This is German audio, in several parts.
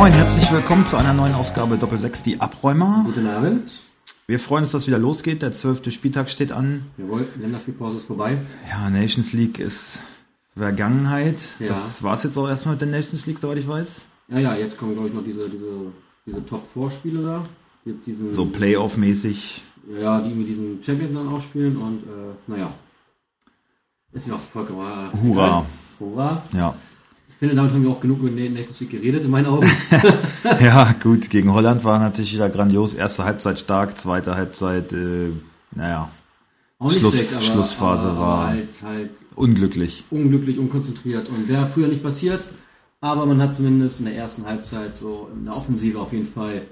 moin, herzlich willkommen zu einer neuen Ausgabe Doppel 6, die Abräumer. Guten Abend. Wir freuen uns, dass wieder losgeht. Der zwölfte Spieltag steht an. Jawohl, Länderspielpause ist vorbei. Ja, Nations League ist Vergangenheit. Ja. Das war es jetzt auch erstmal mit der Nations League, soweit ich weiß. Ja, ja, jetzt kommen, glaube ich, noch diese, diese, diese Top-4-Spiele da. Jetzt diesen, So Playoff-mäßig. Ja, die mit diesen Champions dann ausspielen und, äh, naja. Ist ja auch vollkommen. Hurra. Hurra. Ja. Ich finde, damit haben wir auch genug über Nations League geredet, in meinen Augen. ja, gut. Gegen Holland war natürlich wieder grandios. Erste Halbzeit stark, zweite Halbzeit, äh, naja, Auch nicht Schluss- schlecht, aber, Schlussphase aber, war- aber halt, halt unglücklich. unglücklich, unkonzentriert und wäre früher nicht passiert. Aber man hat zumindest in der ersten Halbzeit so in der Offensive auf jeden Fall.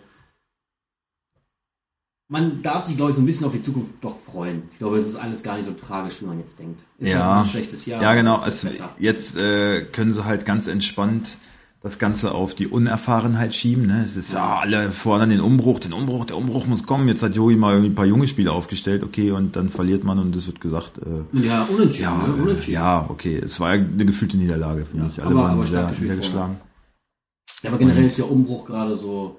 Man darf sich, glaube ich, so ein bisschen auf die Zukunft doch freuen. Ich glaube, es ist alles gar nicht so tragisch, wie man jetzt denkt. Ist Ja. halt ein schlechtes Jahr. Ja, genau. besser. jetzt äh, können sie halt ganz entspannt das Ganze auf die Unerfahrenheit schieben. Ne? Es ist ja alle fordern den Umbruch, den Umbruch, der Umbruch muss kommen. Jetzt hat Joey mal irgendwie ein paar junge Spieler aufgestellt, okay, und dann verliert man und es wird gesagt, äh, Ja, unentschieden. ja, ne? unentschieden. ja, okay, es war eine gefühlte Niederlage für Ja, mich. Alle aber- waren aber sehr niedergeschlagen. Ja, aber generell ist der Umbruch gerade so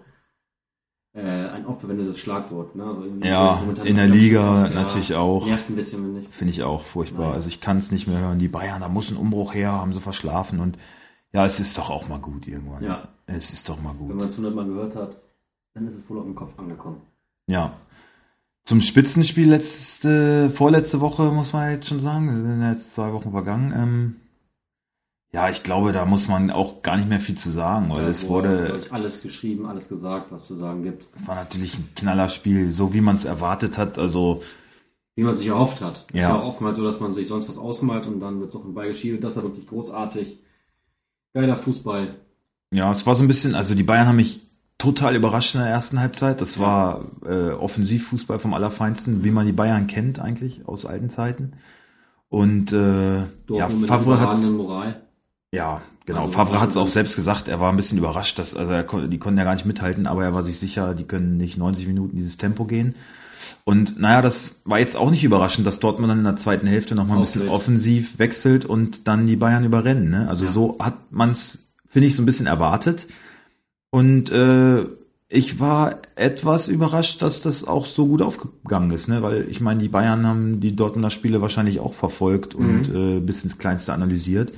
äh, ein aufgewendetes Schlagwort. Ne? Also Ja, in der Liga oft, ja, natürlich auch. Nervt ein bisschen, finde ich. Finde ich auch furchtbar. Nein. Also ich kann es nicht mehr hören. Die Bayern, da muss ein Umbruch her, haben sie verschlafen und ja, es ist doch auch mal gut irgendwann. Ja. Es ist doch mal gut. Wenn man es hundertmal gehört hat, dann ist es wohl auf dem Kopf angekommen. Ja. Zum Spitzenspiel letzte, vorletzte Woche muss man jetzt schon sagen. Sind jetzt zwei Wochen vergangen. Ähm, ja, ich glaube, da muss man auch gar nicht mehr viel zu sagen, weil Da es wurde, alles geschrieben, alles gesagt, was zu sagen gibt. es war natürlich ein Knallerspiel, so wie man es erwartet hat. Also, Wie man sich erhofft hat. Ist Ja. ja auch oftmals so, dass man sich sonst was ausmalt und dann wird so ein Ball geschielt. Das war wirklich großartig. Geiler Fußball. ja, es war so ein bisschen, also die Bayern haben mich total überrascht in der ersten Halbzeit. Das Ja. war äh, Offensivfußball vom Allerfeinsten, wie man die Bayern kennt eigentlich aus alten Zeiten. Und äh, ja, Dortmund Favre hat Moral. Ja, genau. Also, Favre hat es auch selbst gesagt. Er war ein bisschen überrascht, dass also er, die konnten ja gar nicht mithalten, aber er war sich sicher, die können nicht 90 Minuten dieses Tempo gehen. Und naja, das war jetzt auch nicht überraschend, dass Dortmund dann in der zweiten Hälfte noch mal ein bisschen offensiv wechselt und dann die Bayern überrennen. Ne? Also Ja. so hat man es, finde ich, so ein bisschen erwartet. Und äh, ich war etwas überrascht, dass das auch so gut aufgegangen ist, ne? Weil ich meine, die Bayern haben die Dortmunder Spiele wahrscheinlich auch verfolgt und äh, bis ins Kleinste analysiert.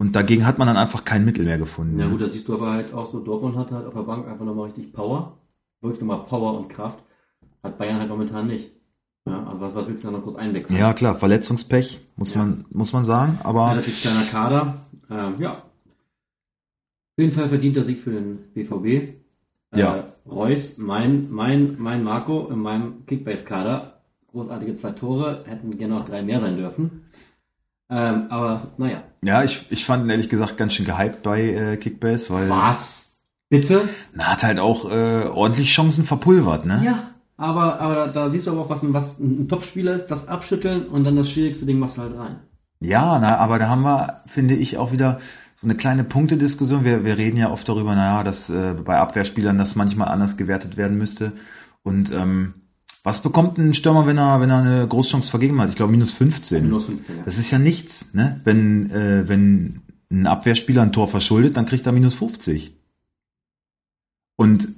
Und dagegen hat man dann einfach kein Mittel mehr gefunden. Ja ne? gut, das siehst du aber halt auch so. Dortmund hat halt auf der Bank einfach nochmal richtig Power. Wirklich nochmal Power und Kraft. Hat Bayern halt momentan nicht. Ja, also was, was willst du da noch groß einwechseln? ja, klar, Verletzungspech, muss Ja. man, muss man sagen. Aber Relativ kleiner Kader. Ähm, ja. Auf jeden Fall verdient er sich für den BVB. Ja. Äh, Reus, mein, mein, mein Marco in meinem Kickbase-Kader. Großartige zwei Tore. Hätten gerne noch drei mehr sein dürfen. Ähm, aber naja. Ja, ich, ich fand ihn ehrlich gesagt ganz schön gehypt bei äh, Kickbase, weil Was? Bitte? na, hat halt auch äh, ordentlich Chancen verpulvert, ne? Ja. Aber, aber da siehst du aber auch, was ein, was ein Topspieler ist, das abschütteln und dann das schwierigste Ding machst du halt rein. Ja, na, aber da haben wir, finde ich, auch wieder so eine kleine Punktediskussion. Wir, wir reden ja oft darüber, naja, dass äh, bei Abwehrspielern das manchmal anders gewertet werden müsste. Und ähm, was bekommt ein Stürmer, wenn er, wenn er eine Großchance vergeben hat? Ich glaube minus 15. Minus 15. Ja. Das ist ja nichts, ne? Wenn, äh, wenn ein Abwehrspieler ein Tor verschuldet, dann kriegt er minus 50. Und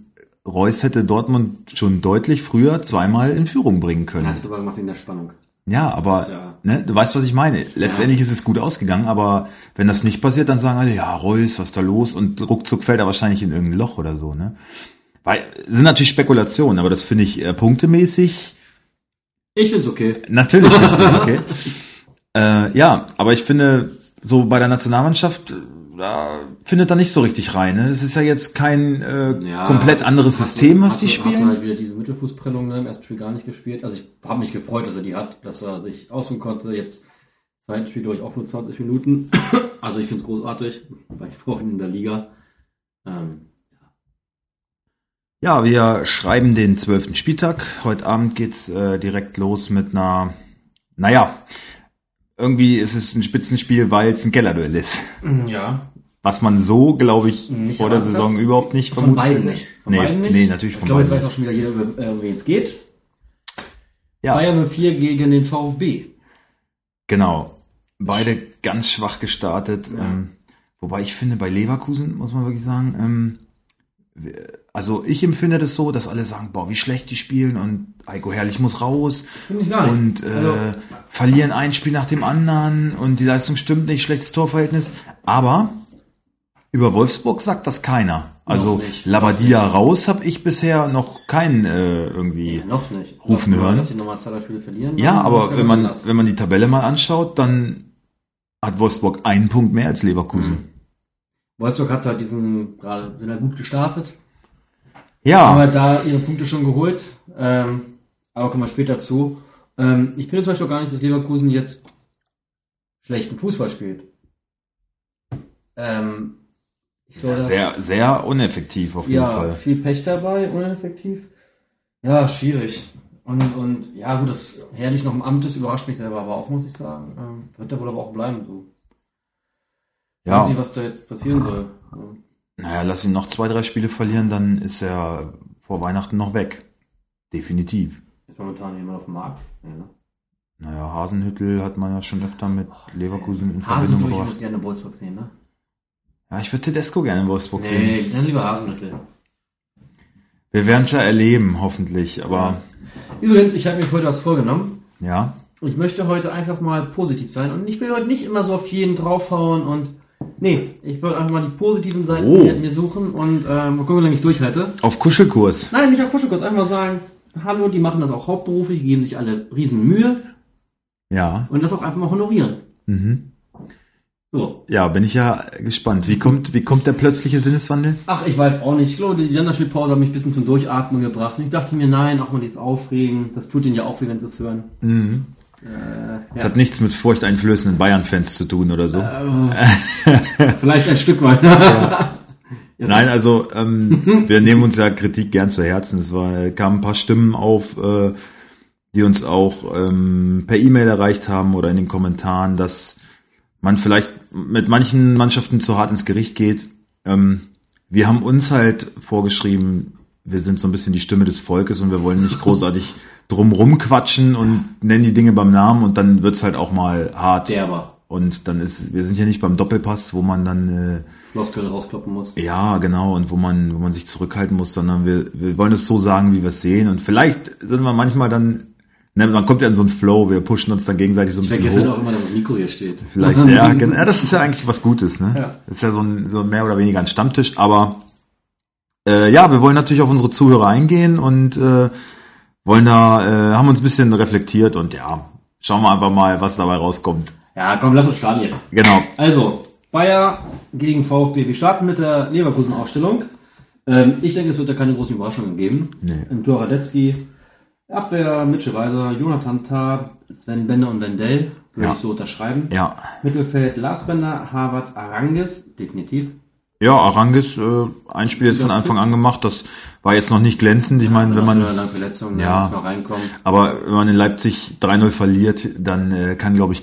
Reus hätte Dortmund schon deutlich früher zweimal in Führung bringen können. Das hat aber gemacht wegen der Spannung. Ja, aber ist ja- ne, du weißt, was ich meine. Letztendlich ist es gut ausgegangen, aber wenn das nicht passiert, dann sagen alle, ja, Reus, was ist da los? Und ruckzuck fällt er wahrscheinlich in irgendein Loch oder so, ne? Weil, sind natürlich Spekulationen, aber das finde ich äh, punktemäßig Ich find's okay. natürlich ist das okay. äh, ja, aber ich finde, so bei der Nationalmannschaft, äh, da findet er nicht so richtig rein. Ne? Das ist ja jetzt kein äh, Ja, komplett anderes hat- System, was hat- die Hat spielen. halt wieder diese Mittelfußprellung ne, im ersten Spiel gar nicht gespielt. Also ich habe mich gefreut, dass er die hat, dass er sich ausruhen konnte. Jetzt zweiten Spiel durch auch nur 20 Minuten. Also ich find's großartig, weil ich brauche ihn in der Liga. Ähm, Ja, wir schreiben den zwölften Spieltag. Heute Abend geht's äh, direkt los mit einer, naja, irgendwie ist es ein Spitzenspiel, weil es ein Kellerduell ist. ja, Was man so, glaube ich, Nicht vor der Saison hat. überhaupt nicht von vermutet beiden hätte. nicht. Von nee, beiden nicht. nee, natürlich Ich von glaube, jetzt beiden weiß auch schon wieder jeder, äh, wen es geht. Ja, Bayern 04 gegen den VfB. genau. Beide ganz schwach gestartet. Ja. Ähm, wobei ich finde, bei Leverkusen, muss man wirklich sagen, ähm, also ich empfinde das so, dass alle sagen, boah, wie schlecht die spielen und Heiko Herrlich muss raus Finde ich gar nicht. und äh, Also- verlieren ein Spiel nach dem anderen und die Leistung stimmt nicht, schlechtes Torverhältnis. Aber über Wolfsburg sagt das keiner. Also. Labadia raus habe ich bisher noch keinen äh, irgendwie. Ja, noch nicht. Rufen hören. Dass sie nochmal zwei, drei Spiele verlieren. Ja, aber wenn man anders. wenn man die Tabelle mal anschaut, dann hat Wolfsburg einen Punkt mehr als Leverkusen. Mhm. Wolfsburg hat da diesen, gerade sind da gut gestartet, Ja, haben halt da ihre Punkte schon geholt, ähm, aber kommen wir später zu. Ähm, ich finde zum Beispiel auch gar nicht, dass Leverkusen jetzt schlechten Fußball spielt. Ähm, ich glaube, da- sehr sehr uneffektiv auf jeden ja, Fall. viel Pech dabei, uneffektiv. Ja, schwierig. Und, und ja, gut, das herrlich noch im Amt ist, überrascht mich selber aber auch, muss ich sagen. Ähm, wird er wohl aber auch bleiben, so. Ja. Weiß nicht, was da jetzt passieren soll. Naja, lass ihn noch zwei, drei Spiele verlieren, dann ist er vor Weihnachten noch weg. Definitiv. Ist momentan jemand auf dem Markt? Ja, ne? Naja, Hasenhüttel hat man ja schon öfter mit Leverkusen in Verbindung Hasenhüttl, ich gebracht. muss gerne Wolfsburg sehen, ne? Ja, ich würde Tedesco gerne in Wolfsburg sehen. Nee, dann lieber Hasenhüttl. Wir werden es ja erleben, hoffentlich. Aber Übrigens, ich habe mir heute was vorgenommen. ja, Ich möchte heute einfach mal positiv sein und ich will heute nicht immer so auf jeden draufhauen und nee, ich will einfach mal die positiven Seiten Oh. mir- mir suchen und ähm, mal gucken, wie lange ich es durchhalte. auf Kuschelkurs. Nein, nicht auf Kuschelkurs, einfach mal sagen, hallo, die machen das auch hauptberuflich, die geben sich alle riesen Mühe Ja. und das auch einfach mal honorieren. Mhm. So. Ja, bin ich ja gespannt. Wie kommt, wie kommt der plötzliche Sinneswandel? Ach, ich weiß auch nicht. Ich glaube, die Länderspielpause hat mich ein bisschen zum Durchatmen gebracht. Und ich dachte mir, nein, auch mal dieses Aufregen, das tut ihnen ja auch weh, wenn sie es hören. Mhm. Äh, Das hat nichts mit furchteinflößenden Bayern-Fans zu tun oder so. Äh, vielleicht ein Stück weit. Ja. Nein, also ähm, wir nehmen uns ja Kritik gern zu Herzen. Es war, kamen ein paar Stimmen auf, äh, die uns auch ähm, per E-Mail erreicht haben oder in den Kommentaren, dass man vielleicht mit manchen Mannschaften zu hart ins Gericht geht. Ähm, wir haben uns halt vorgeschrieben, wir sind so ein bisschen die Stimme des Volkes und wir wollen nicht großartig drum rumquatschen und nennen die Dinge beim Namen und dann wird's halt auch mal hart. Derber. Und dann ist, wir sind ja nicht beim Doppelpass, wo man dann äh, Floskeln rauskloppen muss. ja, genau, und wo man, wo man sich zurückhalten muss, sondern wir, wir wollen es so sagen, wie wir es sehen. Und vielleicht sind wir manchmal dann, ne, man kommt ja in so einen Flow, wir pushen uns dann gegenseitig so ein Ich vergesse bisschen halt hoch. auch immer, dass Nico hier steht. Vielleicht, ja, genau, ja, das ist ja eigentlich was Gutes, ne? Ja. Das ist ja so, ein, so mehr oder weniger ein Stammtisch, aber äh, ja, wir wollen natürlich auf unsere Zuhörer eingehen und äh, wollen da, äh, haben uns ein bisschen reflektiert und ja, schauen wir einfach mal, was dabei rauskommt. Ja, komm, lass uns starten jetzt. Genau. Also, Bayer gegen VfB. Wir starten mit der Leverkusen-Aufstellung. Ähm, ich denke, es wird da keine großen Überraschungen geben. Nee. Im Tor Radetzky, Abwehr Mitchell Weiser, Jonathan Tah, Sven Bender und Wendell. Würde Ja. ich so unterschreiben. Ja. Mittelfeld Lars Bender, Havertz, Arangis. Definitiv. Ja, Arangis, äh, ein Spiel jetzt von Anfang an gemacht, das war jetzt noch nicht glänzend. Ich meine, wenn man, langen Verletzung, Ja. ja. man reinkommen. aber wenn man in Leipzig 3-0 verliert, dann äh, kann, glaube ich,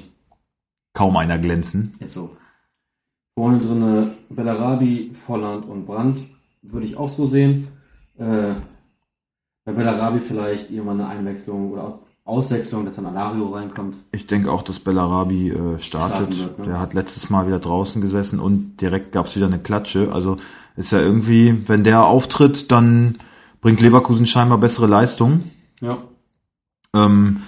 kaum einer glänzen. Jetzt so. Vorne drinne Bellarabi, Volland und Brandt. Würde ich auch so sehen. Äh, bei Bellarabi vielleicht irgendwann eine Einwechslung oder Aus Auswechslung, dass dann Alario reinkommt. Ich denke auch, dass Bellarabi äh, startet. Wird, ne? Der hat letztes Mal wieder draußen gesessen und direkt gab's wieder eine Klatsche. Also ist ja irgendwie, wenn der auftritt, dann bringt Leverkusen scheinbar bessere Leistung. Ja. Ähm,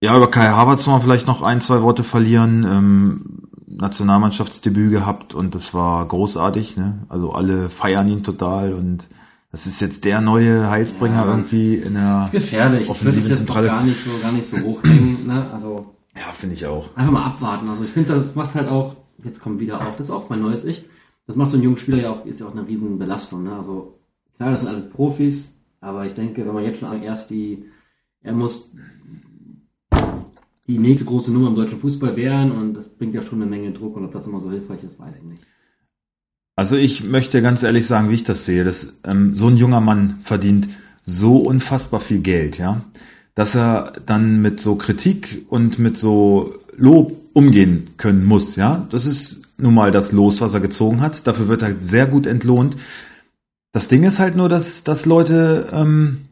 ja, über Kai Havertz soll man vielleicht noch ein, zwei Worte verlieren. Ähm, Nationalmannschaftsdebüt gehabt und das war großartig. Ne? Also alle feiern ihn total und das ist jetzt der neue Heilsbringer Ja. irgendwie in der. Das ist gefährlich. Ich würde Offensive es jetzt gar nicht so, gar nicht so hochhängen, ne? Also, Ja, finde ich auch. einfach mal abwarten. Also, ich finde, das macht halt auch, jetzt kommt wieder auf, das ist auch mein neues Ich. Das macht so einen jungen Spieler ja auch, ist ja auch eine riesen Belastung, ne? Also, klar, das sind alles Profis, aber ich denke, wenn man jetzt schon erst die, er muss die nächste große Nummer im deutschen Fußball werden und das bringt ja schon eine Menge Druck und ob das immer so hilfreich ist, weiß ich nicht. Also ich möchte ganz ehrlich sagen, wie ich das sehe, dass ähm, so ein junger Mann verdient so unfassbar viel Geld, ja, dass er dann mit so Kritik und mit so Lob umgehen können muss, ja. Das ist nun mal das Los, was er gezogen hat. Dafür wird er sehr gut entlohnt. Das Ding ist halt nur, dass, dass Leute ähm,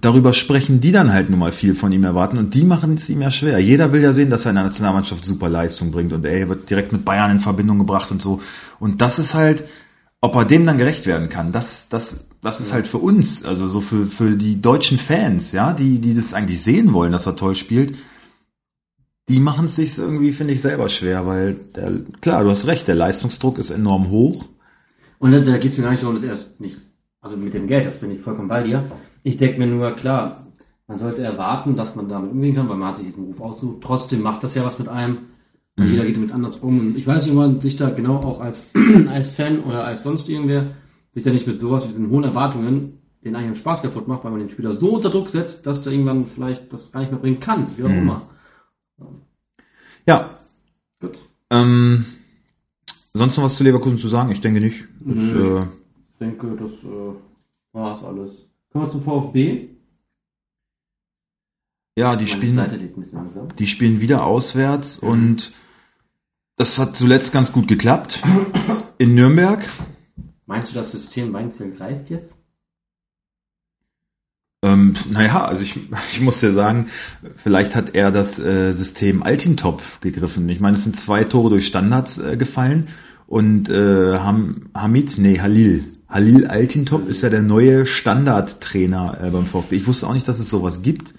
darüber sprechen, die dann halt nun mal viel von ihm erwarten und die machen es ihm ja schwer. Jeder will ja sehen, dass er in der Nationalmannschaft super Leistung bringt und er wird direkt mit Bayern in Verbindung gebracht und so. Und das ist halt ob er dem dann gerecht werden kann, das, das, das ist halt für uns, also so für, für die deutschen Fans, ja, die, die das eigentlich sehen wollen, dass er toll spielt, die machen es sich irgendwie, finde ich, selber schwer, weil, der, klar, du hast recht, der Leistungsdruck ist enorm hoch. Und da, da geht es mir gar nicht darum, dass er es nicht, also mit dem Geld, das bin ich vollkommen bei dir. Ich denke mir nur, klar, man sollte erwarten, dass man damit umgehen kann, weil man hat sich diesen Beruf ausgesucht. Trotzdem macht das ja was mit einem. Und Mhm. jeder geht damit anders um. Und ich weiß nicht, ob man sich da genau auch als, als Fan oder als sonst irgendwer sich da nicht mit sowas, mit diesen hohen Erwartungen den eigenen Spaß kaputt macht, weil man den Spieler so unter Druck setzt, dass der irgendwann vielleicht das gar nicht mehr bringen kann, wie auch Mhm. immer. Ja, Gut. ähm, sonst noch was zu Leverkusen zu sagen? Ich denke nicht. Das, Nö. äh, Ich denke, das äh, war's alles. Kommen wir zum VfB. ja, die spielen, die spielen wieder auswärts Mhm. und das hat zuletzt ganz gut geklappt. In Nürnberg. Meinst du, das System Weinzel greift jetzt? Ähm, naja, also ich, ich muss ja sagen, vielleicht hat er das äh, System Altintop gegriffen. Ich meine, es sind zwei Tore durch Standards äh, gefallen und äh, Ham, Hamid, nee, Halil. Halil Altintop ist ja der neue Standardtrainer äh, beim VfB. Ich wusste auch nicht, dass es sowas gibt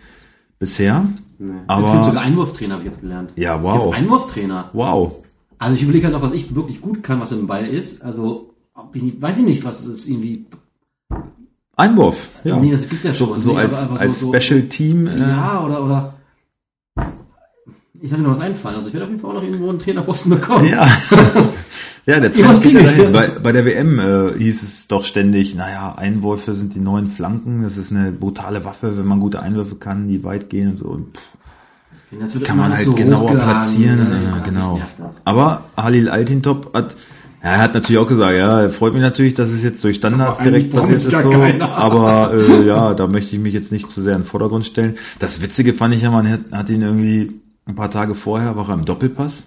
bisher. Nee. Aber- es gibt sogar Einwurftrainer, habe ich jetzt gelernt. Ja, Es wow. gibt Einwurftrainer. Wow. Also ich überlege halt noch, was ich wirklich gut kann, was mit dem Ball ist. Also, ich nicht, weiß ich nicht, was es ist, irgendwie. Einwurf. Ja. Nee, das gibt's ja schon. so so Nee, als, als so, so, Special Team. Äh, Ja, oder, oder. Ich hatte noch was einfallen. Also ich werde auf jeden Fall auch noch irgendwo einen Trainerposten bekommen. Ja. ja, der Trend geht ja dahin. Bei, bei der WM äh, hieß es doch ständig, naja, Einwürfe sind die neuen Flanken, das ist eine brutale Waffe, wenn man gute Einwürfe kann, die weit gehen und so. Und pff, kann man halt so genauer platzieren. Ja, Mich genau. Aber Halil Altintop hat, ja, er hat natürlich auch gesagt, ja, freut mich natürlich, dass es jetzt durch Standards Aber direkt passiert ist so. keiner. Aber äh, ja, da möchte ich mich jetzt nicht zu sehr in den Vordergrund stellen. Das Witzige fand ich ja, man hat, hat ihn irgendwie ein paar Tage vorher, war er im Doppelpass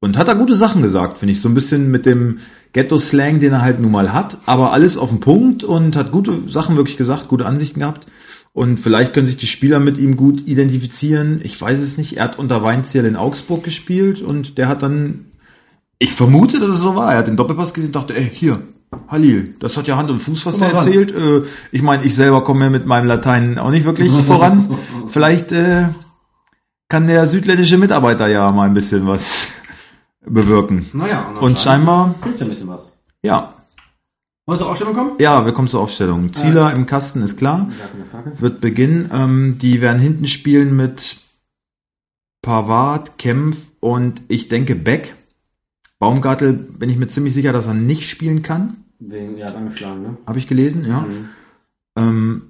und hat da gute Sachen gesagt, finde ich. So ein bisschen mit dem Ghetto-Slang, den er halt nun mal hat, aber alles auf den Punkt und hat gute Sachen wirklich gesagt, gute Ansichten gehabt. Und vielleicht können sich die Spieler mit ihm gut identifizieren. Ich weiß es nicht. Er hat unter Weinziel in Augsburg gespielt und der hat dann, ich vermute, dass es so war. Er hat den Doppelpass gesehen und dachte, ey, hier, Halil, das hat ja Hand und Fuß, was Komm der erzählt. Äh, ich meine, ich selber komme mit meinem Latein auch nicht wirklich voran. Vielleicht äh, kann der südländische Mitarbeiter ja mal ein bisschen was bewirken. Naja, Und scheinbar, Gibt's ja ein bisschen was. ja, Wollen wir zur Aufstellung kommen? ja, wir kommen zur Aufstellung. Zieler im Kasten ist klar, wird beginnen. Ähm, die werden hinten spielen mit Pavard, Kempf und ich denke Beck. Baumgartel bin ich mir ziemlich sicher, dass er nicht spielen kann. Wegen, ja, ist angeschlagen, ne? Habe ich gelesen, ja. Mhm. Ähm,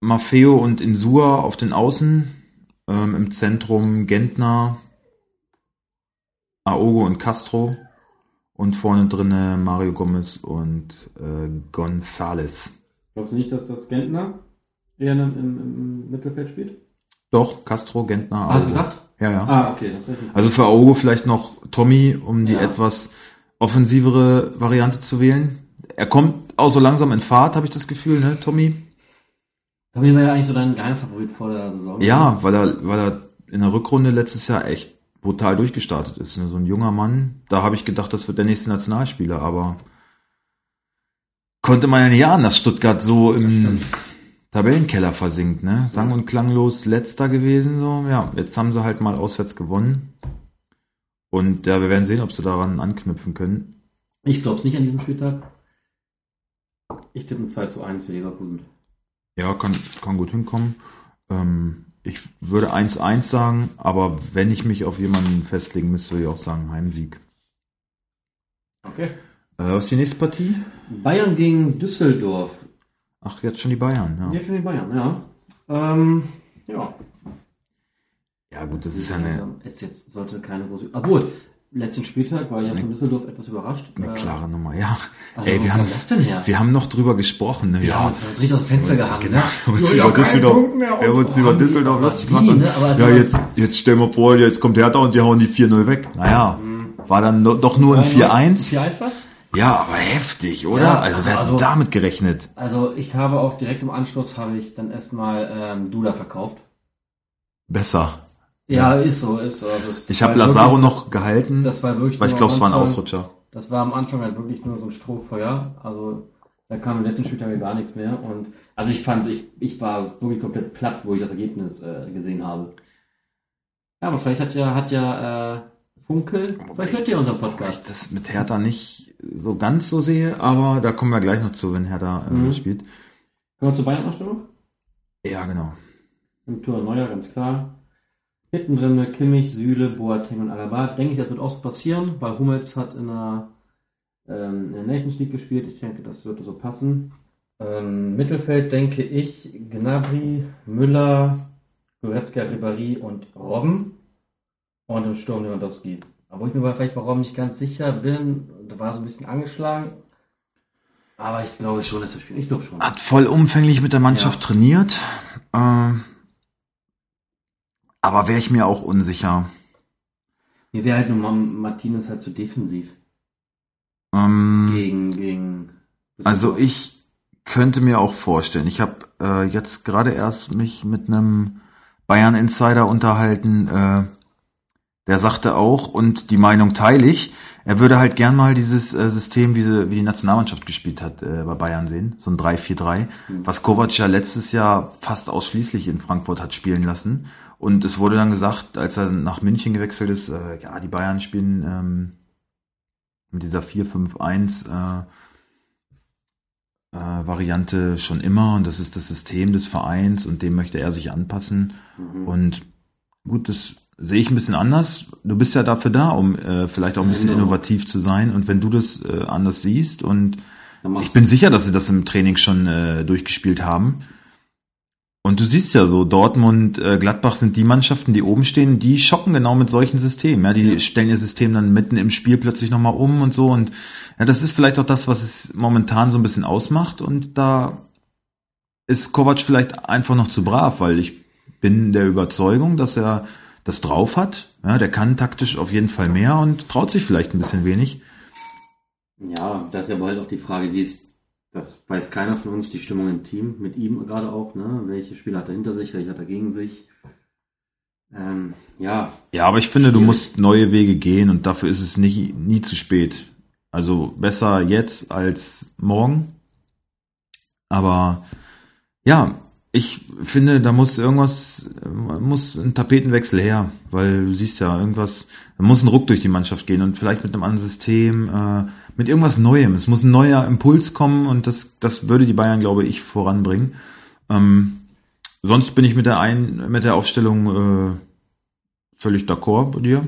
Maffeo und Insua auf den Außen. Ähm, Im Zentrum Gentner, Aogo und Castro. Und vorne drinne Mario Gomez und äh, Gonzales. Glaubst du nicht, dass das Gentner eher im, im, im Mittelfeld spielt? Doch, Castro, Gentner, Hast du Aogo. gesagt? Ja, ja. Ah, okay. Also für Aogo vielleicht noch Tommy, um die Ja. etwas offensivere Variante zu wählen. Er kommt auch so langsam in Fahrt, habe ich das Gefühl, ne, Tommy? Tommy war ja eigentlich so dein Geheimfavorit vor der Saison. Ja, weil er, weil er in der Rückrunde letztes Jahr echt brutal durchgestartet ist. Ne? So ein junger Mann. Da habe ich gedacht, das wird der nächste Nationalspieler, aber konnte man ja nicht ahnen, dass Stuttgart so im. Tabellenkeller versinkt, ne? Sang und klanglos letzter gewesen, so. Ja, jetzt haben sie halt mal auswärts gewonnen. Und ja, wir werden sehen, ob sie daran anknüpfen können. Ich glaube es nicht an diesem Spieltag. Ich tippe ein 2 zu 1 für Leverkusen. Ja, kann, kann gut hinkommen. Ähm, ich würde 1-1 sagen, aber wenn ich mich auf jemanden festlegen müsste, würde ich auch sagen Heimsieg. Okay. Äh, was ist die nächste Partie? Bayern gegen Düsseldorf. Ach, jetzt schon die Bayern, ja. Jetzt schon die Bayern, ja. Ähm, ja. Ja, gut, das ist ja eine, Jetzt, jetzt sollte keine große. Obwohl, letzten Spieltag war ich ja von Düsseldorf etwas überrascht. eine Äh, klare Nummer, ja. Also, Ey, wo wir kam haben- das denn her? Wir haben noch drüber gesprochen, ne? ja, war jetzt richtig aus dem Fenster gehangen. Genau, ne? wir haben uns Ja, über ja, Düsseldorf, wir haben uns über Düsseldorf lustig gemacht. ne? Aber es Ja, jetzt, jetzt stell mal vor, jetzt kommt Hertha und die hauen die 4-0 weg. Naja, Hm. war dann doch nur ein 4-1. 4-1 was? Ja, aber heftig, oder? Ja, also, also- wer hat also- damit gerechnet? Also ich habe auch direkt im Anschluss habe ich dann erstmal ähm, Duda verkauft. Besser. Ja, ist so, ist so. Also Ich habe Lazaro wirklich- noch gehalten, Das war wirklich. weil ich glaube, es war ein Ausrutscher. das war am Anfang halt wirklich nur so ein Strohfeuer. Also da kam im letzten Spieltag gar nichts mehr. Und also ich fand, ich, ich war wirklich komplett platt, wo ich das Ergebnis äh, gesehen habe. Ja, aber vielleicht hat ja, hat ja äh, Funkel, vielleicht hört ihr unseren Podcast. Ich das mit Hertha nicht so ganz so sehe, aber da kommen wir gleich noch zu, wenn Hertha äh, Mhm. spielt. Kommen wir zur Bayern-Ausstellung? Ja, genau. Im Tor Neuer, ganz klar. Drin Kimmich, Süle, Boateng und Alaba. Denke ich, das wird auch so passieren, weil Hummels hat in der, ähm, in der Nations League gespielt. Ich denke, das wird so passen. Ähm, Mittelfeld denke ich Gnabry, Müller, Goretzka, Ribéry und Robben. Und im Sturm Lewandowski. Wo ich mir vielleicht bei Robben nicht ganz sicher bin, da war so ein bisschen angeschlagen. Aber ich glaube schon, dass er spielt. Ich glaube schon. Hat vollumfänglich mit der Mannschaft Ja. trainiert. Äh, aber wäre ich mir auch unsicher. Mir wäre halt nur Martinez halt zu defensiv. Ähm, Gegen, gegen. Also ich könnte mir auch vorstellen, ich habe äh, jetzt gerade erst mich mit einem Bayern Insider unterhalten, äh, der sagte auch, und die Meinung teile ich, er würde halt gern mal dieses äh, System, wie, sie, wie die Nationalmannschaft gespielt hat, äh, bei Bayern sehen, so ein 3-4-3, Hm. was Kovac ja letztes Jahr fast ausschließlich in Frankfurt hat spielen lassen. Und es wurde dann gesagt, als er nach München gewechselt ist, äh, ja, die Bayern spielen ähm, mit dieser 4-5-1 äh, äh, Variante schon immer und das ist das System des Vereins und dem möchte er sich anpassen. Mhm. Und gut, das sehe ich ein bisschen anders. Du bist ja dafür da, um äh, vielleicht auch ein bisschen Genau. innovativ zu sein. Und wenn du das äh, anders siehst und ich bin sicher, dass sie das im Training schon äh, durchgespielt haben. Und du siehst ja so, Dortmund, äh, Gladbach sind die Mannschaften, die oben stehen, die schocken genau mit solchen Systemen. Ja, die Ja. stellen ihr System dann mitten im Spiel plötzlich nochmal um und so. Und ja, das ist vielleicht auch das, was es momentan so ein bisschen ausmacht. Und da ist Kovac vielleicht einfach noch zu brav, weil ich bin der Überzeugung, dass er das drauf hat. Ja, der kann taktisch auf jeden Fall mehr und traut sich vielleicht ein bisschen wenig. Ja, da ist ja aber halt auch die Frage, wie ist, das weiß keiner von uns, die Stimmung im Team, mit ihm gerade auch, ne? Welche Spieler hat er hinter sich, welche hat er gegen sich? Ähm, ja, Ja, aber ich finde, du Schwierig. musst neue Wege gehen und dafür ist es nie, nie zu spät. Also besser jetzt als morgen. Aber ja, ich finde, da muss irgendwas, muss ein Tapetenwechsel her, weil du siehst ja irgendwas, da muss ein Ruck durch die Mannschaft gehen und vielleicht mit einem anderen System, äh, mit irgendwas Neuem. Es muss ein neuer Impuls kommen und das, das würde die Bayern, glaube ich, voranbringen. Ähm, sonst bin ich mit der ein, mit der Aufstellung äh, völlig d'accord bei dir.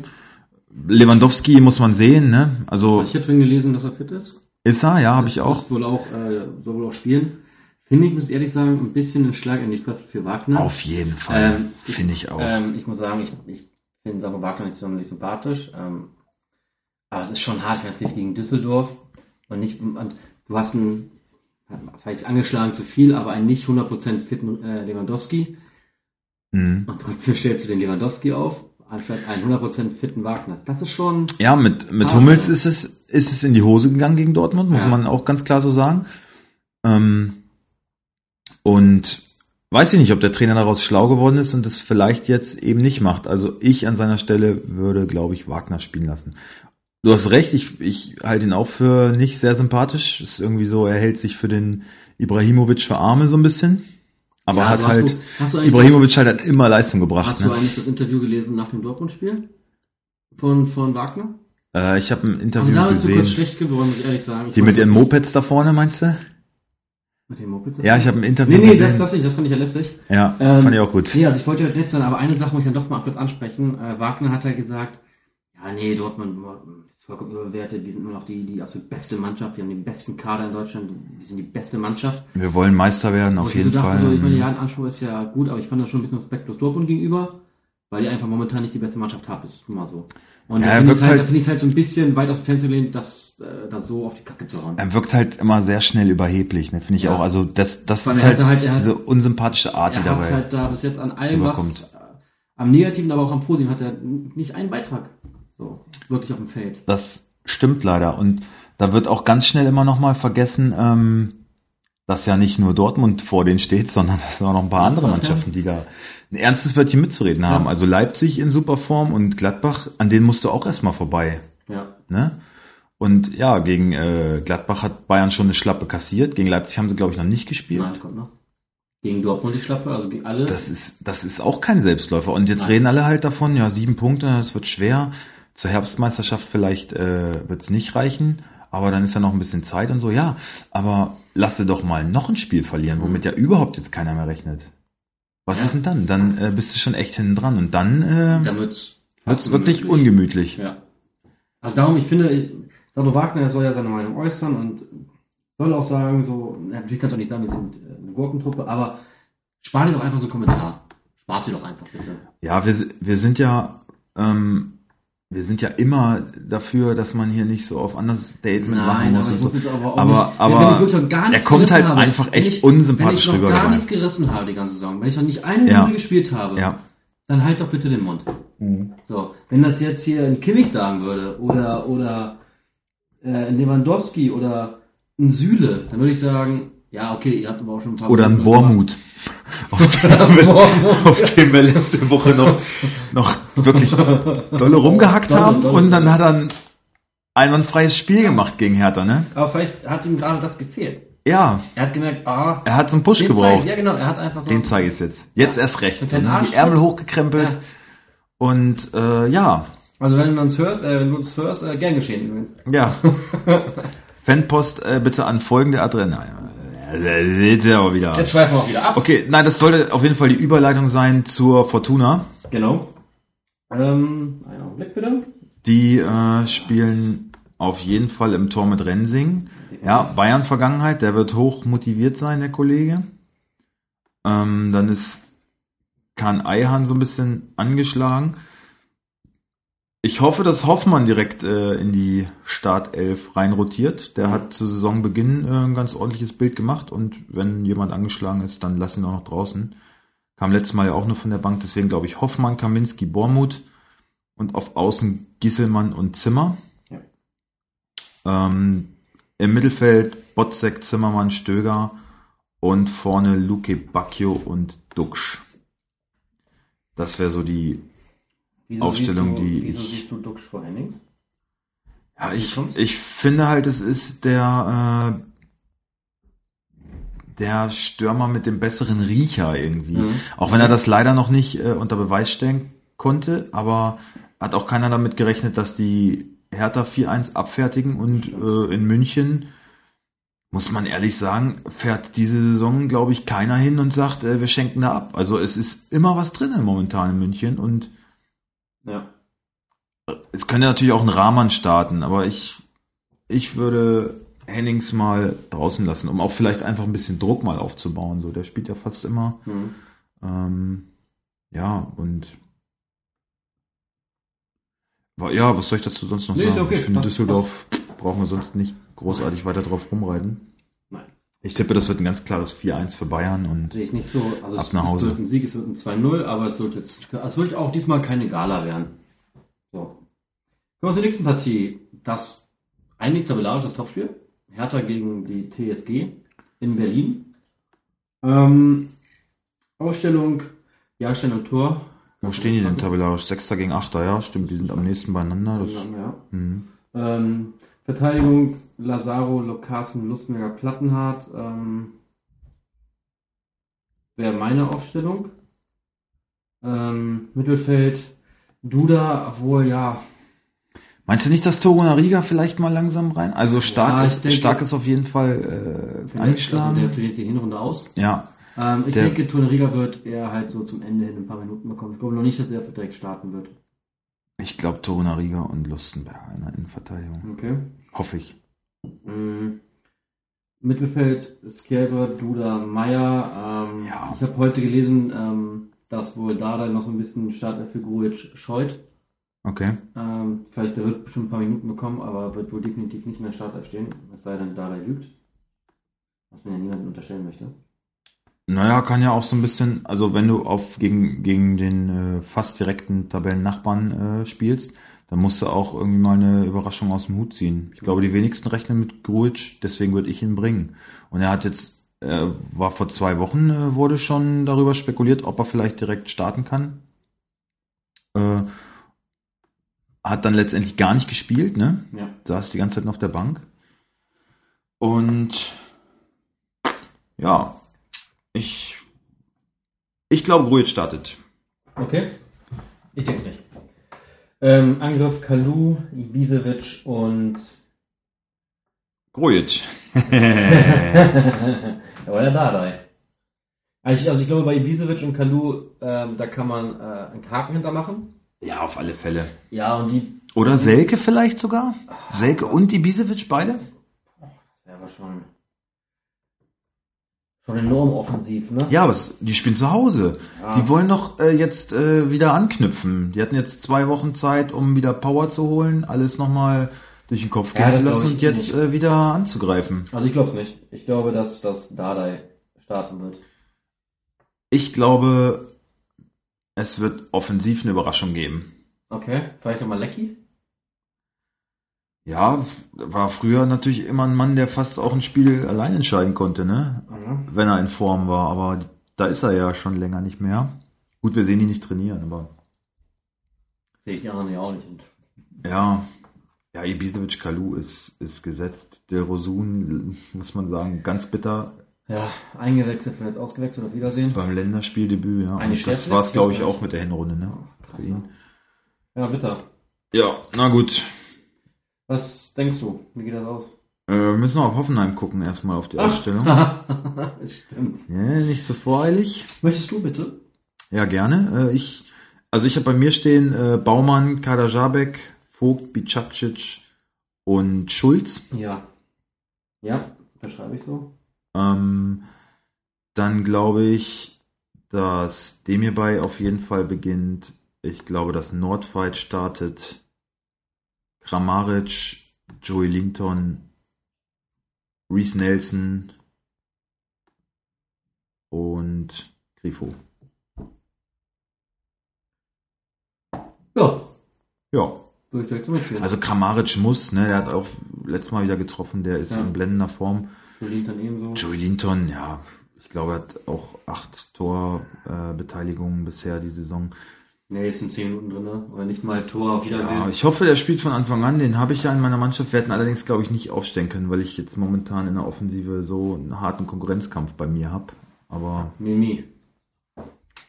Lewandowski muss man sehen, ne? Also ich habe vorhin gelesen, dass er fit ist. ist er, ja, habe ich auch. Wohl auch, äh, soll wohl auch spielen. Finde ich, muss ich ehrlich sagen, ein bisschen ein Schlag in die Fresse für Wagner. Auf jeden Fall, Ähm, finde ich auch. Ähm, ich muss sagen, ich, ich finde Sabo Wagner nicht sonderlich sympathisch. Ähm, aber es ist schon hart, ich weiß nicht, gegen Düsseldorf. Und nicht, und du hast einen, vielleicht angeschlagen zu viel, aber einen nicht 100% fitten äh, Lewandowski. Mhm. Und trotzdem stellst du den Lewandowski auf, anstatt einen 100% fitten Wagner. Das ist schon, Ja, mit, mit Hummels ist es, ist es in die Hose gegangen gegen Dortmund, muss Ja. man auch ganz klar so sagen. Ähm, und weiß ich nicht, ob der Trainer daraus schlau geworden ist und das vielleicht jetzt eben nicht macht. Also ich an seiner Stelle würde, glaube ich, Wagner spielen lassen. Du hast recht, ich, ich halte ihn auch für nicht sehr sympathisch. Ist irgendwie so, er hält sich für den Ibrahimovic für Arme so ein bisschen. Aber Ja, hat also halt, du- Ibrahimovic halt, hat immer Leistung gebracht. hast ne? du eigentlich das Interview gelesen nach dem Dortmund-Spiel? Von, von Wagner? Äh, ich habe ein Also Interview da bist du kurz gesehen. schlecht geworden, muss ich ehrlich sagen. Ich Die mit ihren Mopeds da vorne, meinst du? Mit dem Moped? Ja, ich habe ein Interview Nee, nee, gesehen. das, das nicht, das fand ich ja lästig. ja, Ähm, fand ich auch gut. Nee, also ich wollte heute nett sein, aber eine Sache muss ich dann doch mal kurz ansprechen. Äh, Wagner hat ja gesagt, ja, nee, Dortmund ist vollkommen überbewertet, die sind immer noch die, die absolut beste Mannschaft, die haben den besten Kader in Deutschland, die sind die beste Mannschaft. Wir wollen Meister werden, auf jeden so dachte, Fall. So, ich meine, ja, ein Anspruch ist ja gut, aber ich fand das schon ein bisschen respektlos Dortmund gegenüber, weil die einfach momentan nicht die beste Mannschaft haben, das ist nun mal so. Und Ja, da finde ich halt, halt- ich halt so ein bisschen weit aus dem Fenster gelehnt, das, äh, da so auf die Kacke zu hauen. er wirkt halt immer sehr schnell überheblich, ne, finde ich Ja. auch. Also das, das ist halt, halt- diese unsympathische Art, die er hat dabei. halt da bis jetzt an allem was, äh, am Negativen, aber auch am Positiven, hat er nicht einen Beitrag. So, wirklich auf dem Feld. Das stimmt leider. Und da wird auch ganz schnell immer noch mal vergessen, ähm, dass ja nicht nur Dortmund vor denen steht, sondern dass auch noch ein paar andere. Mannschaften, die da ein ernstes Wörtchen mitzureden haben. Ja. Also Leipzig in super Form und Gladbach, an denen musst du auch erstmal vorbei. Ja. Ne? Und ja, gegen äh, Gladbach hat Bayern schon eine Schlappe kassiert. Gegen Leipzig haben sie, glaube ich, noch nicht gespielt. Nein, kommt noch. Gegen Dortmund die Schlappe, also gegen alle. Das ist, das ist auch kein Selbstläufer. Und jetzt Nein. reden alle halt davon, ja, sieben Punkte, das wird schwer. Zur Herbstmeisterschaft vielleicht äh, wird es nicht reichen, aber dann ist ja noch ein bisschen Zeit und so. Ja, aber lasse doch mal noch ein Spiel verlieren, womit ja überhaupt jetzt keiner mehr rechnet. Was Ja. ist denn dann? Dann äh, bist du schon echt hinten dran und dann äh, Dann wird's wird es fast wirklich ungemütlich. Ja. Also darum, ich finde, Sado Wagner soll ja seine Meinung äußern und soll auch sagen, so, na, natürlich kannst du auch nicht sagen, wir sind äh, eine Gurkentruppe, aber spar dir doch einfach so einen Kommentar. Spar sie doch einfach, bitte. Ja, wir, wir sind ja, ähm, wir sind ja immer dafür, dass man hier nicht so auf anderes Statement machen muss aber muss so. aber Aber- aber gar er kommt halt habe, einfach echt ich, unsympathisch Wenn ich rüber noch gar nichts gerissen habe die ganze Saison, wenn ich noch nicht eine Ja. Minute gespielt habe, Ja. dann halt doch bitte den Mund. So, wenn das jetzt hier ein Kimmich sagen würde oder oder äh, ein Lewandowski oder ein Süle, dann würde ich sagen, ja okay, ihr habt aber auch schon ein paar Oder ein. Bormut. Auf dem, wir, auf dem wir letzte Woche noch, noch wirklich dolle rumgehackt Dolle, haben dolle. und dann hat er ein einwandfreies Spiel gemacht gegen Hertha, ne? Aber vielleicht hat ihm gerade das gefehlt. Ja, Er hat gemerkt, ah, er hat so einen Push gebraucht. Zeig, ja genau, er hat einfach so Den zeige ich jetzt. Jetzt Ja. erst recht. Die Ärmel hochgekrempelt. Ja. Und äh, ja, Also wenn du uns hörst, äh, wenn du uns hörst, äh, gern geschehen übrigens. ja. Fanpost äh, bitte an folgende Adresse. Nein, seht ihr aber wieder. Jetzt schweifen wir auch wieder ab. Okay, nein, das sollte auf jeden Fall die Überleitung sein zur Fortuna. Genau. Ähm, einen Augenblick bitte. Die äh, spielen auf jeden Fall im Tor mit Rensing. Ja, Bayern-Vergangenheit, der wird hoch motiviert sein, der Kollege. Ähm, dann ist Kahn Eihan so ein bisschen angeschlagen. Ich hoffe, dass Hoffmann direkt äh, in die Startelf reinrotiert. Der hat zu Saisonbeginn äh, ein ganz ordentliches Bild gemacht und wenn jemand angeschlagen ist, dann lass ihn auch noch draußen. Kam letztes Mal ja auch nur von der Bank, deswegen glaube ich Hoffmann, Kaminski, Bormuth und auf Außen Gisselmann und Zimmer. Ja. Ähm, Im Mittelfeld Botzek, Zimmermann, Stöger und vorne Luke Bacchio und Duxch. Das wäre so die. Wieso Aufstellung, du, die Wieso ich- siehst du Duxch vor Hennings? Ja, ich, ich finde halt, es ist der, äh, der Stürmer mit dem besseren Riecher irgendwie. Mhm. Auch wenn er das leider noch nicht äh, unter Beweis stellen konnte, aber hat auch keiner damit gerechnet, dass die Hertha 4-1 abfertigen und äh, in München, muss man ehrlich sagen, fährt diese Saison, glaube ich, keiner hin und sagt, äh, wir schenken da ab. Also es ist immer was drinnen momentan in München und Ja. es könnte natürlich auch ein Rahman starten, aber ich, ich würde Hennings mal draußen lassen, um auch vielleicht einfach ein bisschen Druck mal aufzubauen. So, der spielt ja fast immer. Mhm. Ähm, ja, und ja, was soll ich dazu sonst noch Nee, ist sagen? okay. Ich finde, Düsseldorf brauchen wir sonst nicht großartig weiter drauf rumreiten. Ich tippe, das wird ein ganz klares 4-1 für Bayern und Sehe ich nicht so. Also Ab es, nach es Hause. wird ein Sieg, es wird ein 2-0, aber es wird jetzt, es wird auch diesmal keine Gala werden. So. Kommen wir zur nächsten Partie. Das eigentlich tabellarisches Topspiel. Hertha gegen die TSG in Berlin. Ähm, Ausstellung, Jahrstein und Tor. wo stehen die denn tabellarisch? Sechster gegen Achter, ja, stimmt, die sind am nächsten beieinander. Das, Ja. mhm. Ähm, Verteidigung Lazaro, Lokasen, Lustmerger, Plattenhardt. Ähm, Wäre meine Aufstellung. Ähm, Mittelfeld Duda, obwohl ja, Meinst du nicht, dass Togo Nariga vielleicht mal langsam rein? Also stark, Ja, ist, denke- stark ist auf jeden Fall äh, also angeschlagen. der verliert die Hinrunde aus. ja, Ähm, ich Der- denke, Toneriga wird er halt so zum Ende hin ein paar Minuten bekommen. Ich glaube noch nicht, dass er direkt starten wird. ich glaube Togo Nariga und Lustenberger in der Innenverteidigung. Okay. Hoffe ich. Mm, Mittelfeld Skelber, Duda, Meier. Ähm, Ja. Ich habe heute gelesen, ähm, dass wohl Dada noch so ein bisschen Startelf für Grujic scheut. Okay. Ähm, vielleicht, der wird bestimmt ein paar Minuten bekommen, aber wird wohl definitiv nicht mehr in der Startelf stehen, es sei denn, Dada lügt. Was man ja niemandem unterstellen möchte. Naja, kann ja auch so ein bisschen, also wenn du auf gegen, gegen den äh, fast direkten Tabellennachbarn äh, spielst, dann musst du auch irgendwie mal eine Überraschung aus dem Hut ziehen. Ich glaube, die wenigsten rechnen mit Grujic, deswegen würde ich ihn bringen. Und er hat jetzt, äh, war vor zwei Wochen, äh, wurde schon darüber spekuliert, ob er vielleicht direkt starten kann. Äh, hat dann letztendlich gar nicht gespielt, ne? Ja. Saß die ganze Zeit noch auf der Bank. Und ja, ich, ich glaube, Grujic startet. Okay. Ich denke es nicht. Ähm, Angriff Kalu, Ibisevic und. Grujic. da war der Dardai. Also ich, also ich glaube, bei Ibisevic und Kalu, ähm, da kann man äh, einen Haken hintermachen. ja, auf alle Fälle. Ja, und die. Oder Selke vielleicht sogar? Selke und Ibisevic beide? Ja, aber schon. Schon enorm offensiv, ne? Ja, aber es, die spielen zu Hause. Ja. Die wollen doch äh, jetzt äh, wieder anknüpfen. Die hatten jetzt zwei Wochen Zeit, um wieder Power zu holen, alles nochmal durch den Kopf gehen zu lassen und jetzt äh, wieder anzugreifen. Also ich glaube es nicht. Ich glaube, dass das Dardai starten wird. Ich glaube, es wird offensiv eine Überraschung geben. Okay, vielleicht nochmal Lecky? Ja, war früher natürlich immer ein Mann, der fast auch ein Spiel allein entscheiden konnte, ne? Mhm. Wenn er in Form war, aber da ist er ja schon länger nicht mehr. Gut, wir sehen ihn nicht trainieren, aber Sehe ich die anderen ja auch nicht. Ja, ja, Ibisevic Kalu ist, ist gesetzt. Der Rosun, muss man sagen, ganz bitter ja, eingewechselt, vielleicht ausgewechselt, auf Wiedersehen. beim Länderspieldebüt, ja. Eine Und das war es, glaube ich, auch mit der Hinrunde, ne? Für ihn. Ja, bitter. Ja, na gut. Was denkst du? Wie geht das aus? Äh, wir müssen noch auf Hoffenheim gucken, erstmal auf die Ausstellung. Stimmt. Ja, nicht so voreilig. Möchtest du bitte? Ja, gerne. Äh, ich, also ich habe bei mir stehen äh, Baumann, Kadajabek, Vogt, Bicacic und Schulz. Ja. Ja, das schreibe ich so. Ähm, dann glaube ich, dass dem hierbei auf jeden Fall beginnt. Ich glaube, dass Nordfight startet. Kramaric, Joey Linton, Reese Nelson und Grifo. Ja, Ja, also Kramaric muss, ne, der hat auch letztes Mal wieder getroffen, der ist Ja. in blendender Form. Berlin dann ebenso. Joey Linton, ja, ich glaube, er hat auch acht Torbeteiligungen äh, bisher die Saison. Ne, jetzt sind 10 Minuten drin, ne? Oder nicht mal Tor, auf Wiedersehen. Ja, ich hoffe, der spielt von Anfang an. Den habe ich ja in meiner Mannschaft. Wir hätten allerdings, glaube ich, nicht aufstellen können, weil ich jetzt momentan in der Offensive so einen harten Konkurrenzkampf bei mir habe. Aber Mimi.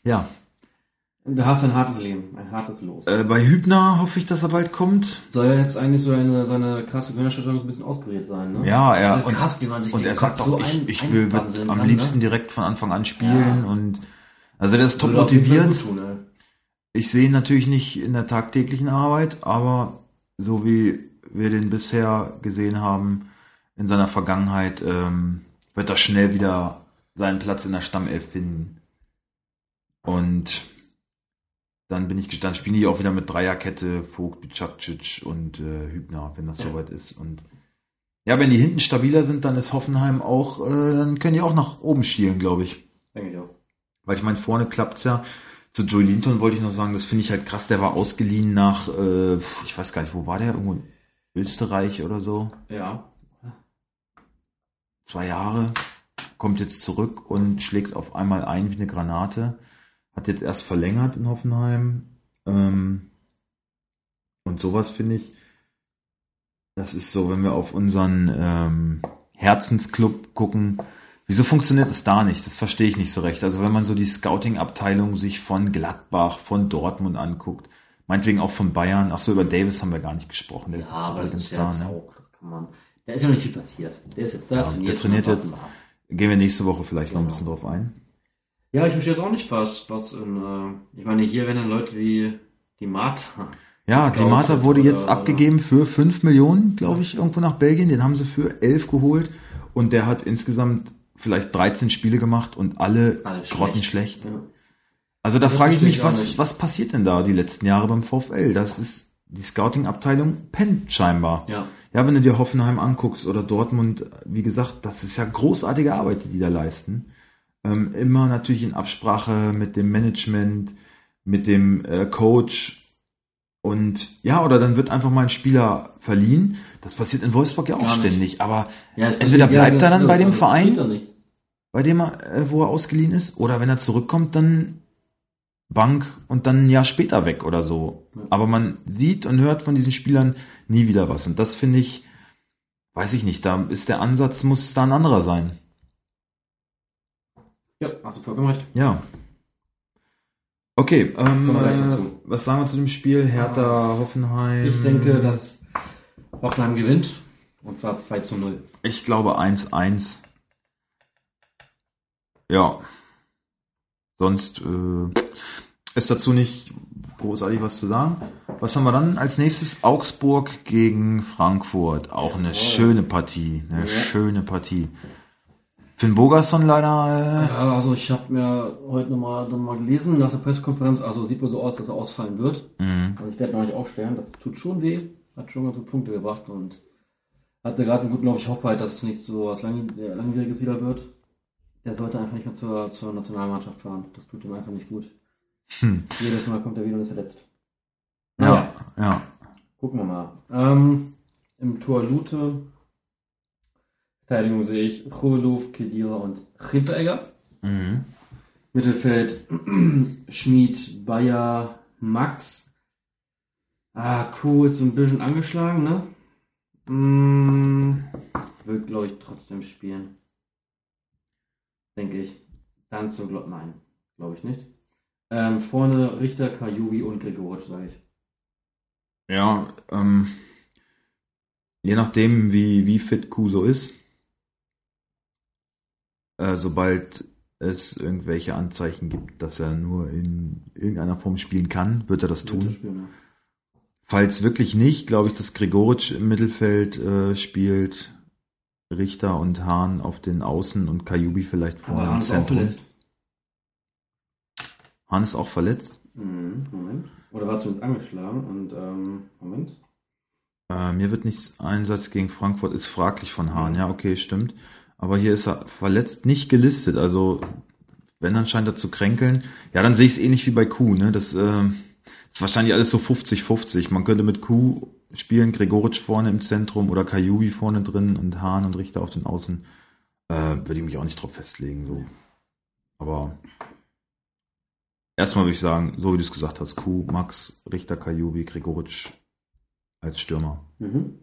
ja, Du hast ein hartes Leben, ein hartes Los. äh, bei Hübner hoffe ich, dass er bald kommt. Soll ja jetzt eigentlich so eine, seine krasse Gehirnerschütterung so ein bisschen auskuriert sein, ne? Ja, er Also und, krass, wie man sich und er sagt auch, so ich, ich will am kann, liebsten ne? direkt von Anfang an spielen Ja. und also der ist top motiviert. tun, ey. Ich sehe ihn natürlich nicht in der tagtäglichen Arbeit, aber so wie wir den bisher gesehen haben in seiner Vergangenheit, ähm, wird er schnell wieder seinen Platz in der Stammelf finden. Und dann bin ich gest- dann spielen die auch wieder mit Dreierkette, Vogt, Bicacic und äh, Hübner, wenn das soweit ist. Und ja, wenn die hinten stabiler sind, dann ist Hoffenheim auch, äh, dann können die auch nach oben schielen, glaube ich. Denke ich auch. Weil ich meine, vorne klappt's ja. Zu Joey Linton wollte ich noch sagen, das finde ich halt krass. Der war ausgeliehen nach, äh, ich weiß gar nicht, wo war der? Irgendwo in Österreich oder so. Ja. Zwei Jahre. Kommt jetzt zurück und schlägt auf einmal ein wie eine Granate. Hat jetzt erst verlängert in Hoffenheim. Ähm, und sowas finde ich, das ist so, wenn wir auf unseren ähm, Herzensclub gucken, Wieso funktioniert es da nicht? Das verstehe ich nicht so recht. Also wenn man so die Scouting-Abteilung sich von Gladbach, von Dortmund anguckt, meinetwegen auch von Bayern, ach so, über Davis haben wir gar nicht gesprochen, der Ja, ist jetzt aber das ist da, ne? auch, das kann man. Da ist ja noch nicht viel passiert. Der ist jetzt da, Ja, trainiert. der trainiert jetzt. Gehen wir nächste Woche vielleicht noch ein Genau. bisschen drauf ein. Ja, ich verstehe jetzt auch nicht, was, was in, äh, ich meine, hier werden dann Leute wie die Martha. Ja, die Marta wurde oder- jetzt abgegeben für 5 Millionen, glaube ich, irgendwo nach Belgien. Den haben sie für 11 geholt und der hat insgesamt vielleicht 13 Spiele gemacht und alle, Alle grottenschlecht. Ja. Also da frage ich mich, was, was passiert denn da die letzten Jahre beim VfL? Das ist die Scouting-Abteilung pennt scheinbar. ja. Ja, wenn du dir Hoffenheim anguckst oder Dortmund, wie gesagt, das ist ja großartige Arbeit, die die da leisten. Ähm, immer natürlich in Absprache mit dem Management, mit dem äh, Coach und ja, oder dann wird einfach mal ein Spieler verliehen. Das passiert in Wolfsburg ja auch ständig, aber ja Entweder bleibt er dann bei dem also Verein, bei dem er, äh, wo er ausgeliehen ist, oder wenn er zurückkommt, dann Bank und dann ein Jahr später weg oder so. Ja. Aber man sieht und hört von diesen Spielern nie wieder was. Und das finde ich, weiß ich nicht, da ist der Ansatz, muss da ein anderer sein. Ja, hast du vollkommen recht. Ja. Okay, ähm, äh, was sagen wir zu dem Spiel? Hertha, Hoffenheim. Ich denke, dass Hoffenheim gewinnt. Und zwar 2 zu 0. Ich glaube 1-1. Ja. Sonst äh, ist dazu nicht großartig was zu sagen. Was haben wir dann als nächstes? Augsburg gegen Frankfurt. Auch eine Jawohl. schöne Partie. Eine Ja. schöne Partie. Finn Bogerson leider. Ja, also ich habe mir heute nochmal noch mal gelesen nach der Pressekonferenz. Also sieht wohl so aus, dass er ausfallen wird. Äh, mh. Also ich werde noch nicht aufstellen. Das tut schon weh. Hat schon ganz gute Punkte gebracht und hatte gerade einen guten Lauf. Ich hoffe halt, dass es nicht so was Lang äh, Langwieriges wieder wird. Der sollte einfach nicht mehr zur, zur Nationalmannschaft fahren. Das tut ihm einfach nicht gut. hm. Jedes Mal kommt er wieder und ist verletzt. Ja, ja. Gucken wir mal. Ähm, Im Tor Lute. Verteidigung sehe ich Chovelov, Kedira und Hinteregger. Mhm. Mittelfeld Schmid, Bayer, Max. Ah, Kuh ist so ein bisschen angeschlagen, ne? Mm, wird, glaube ich, trotzdem spielen. Denke ich. Dann zum Glück, nein, glaube ich nicht. Ähm, vorne Richter, Kajubi und Gregoritsch, sage ich. Ja, ähm, je nachdem, wie, wie fit Kuso ist, äh, sobald es irgendwelche Anzeichen gibt, dass er nur in irgendeiner Form spielen kann, wird er das Wird tun. spielen? Falls wirklich nicht, glaube ich, dass Gregoritsch im Mittelfeld äh, spielt, Richter und Hahn auf den Außen und Kajubi vielleicht vorne im Zentrum. Hahn ist auch verletzt. Mhm, Moment. Oder war zumindest angeschlagen und, ähm, Moment. Äh, mir wird nichts Einsatz gegen Frankfurt, ist fraglich von Hahn. Ja, okay, stimmt. Aber hier ist er verletzt nicht gelistet. Also, wenn, dann scheint er zu kränkeln. Ja, dann sehe ich es ähnlich wie bei Kuh. Ne? Das äh, ist wahrscheinlich alles so 50-50. Man könnte mit Kuh spielen, Gregoritsch vorne im Zentrum oder Kajubi vorne drin und Hahn und Richter auf den Außen. Äh, würde ich mich auch nicht drauf festlegen. So. Aber erstmal würde ich sagen, so wie du es gesagt hast, Kuh, Max, Richter, Kajubi, Gregoritsch als Stürmer. Mhm.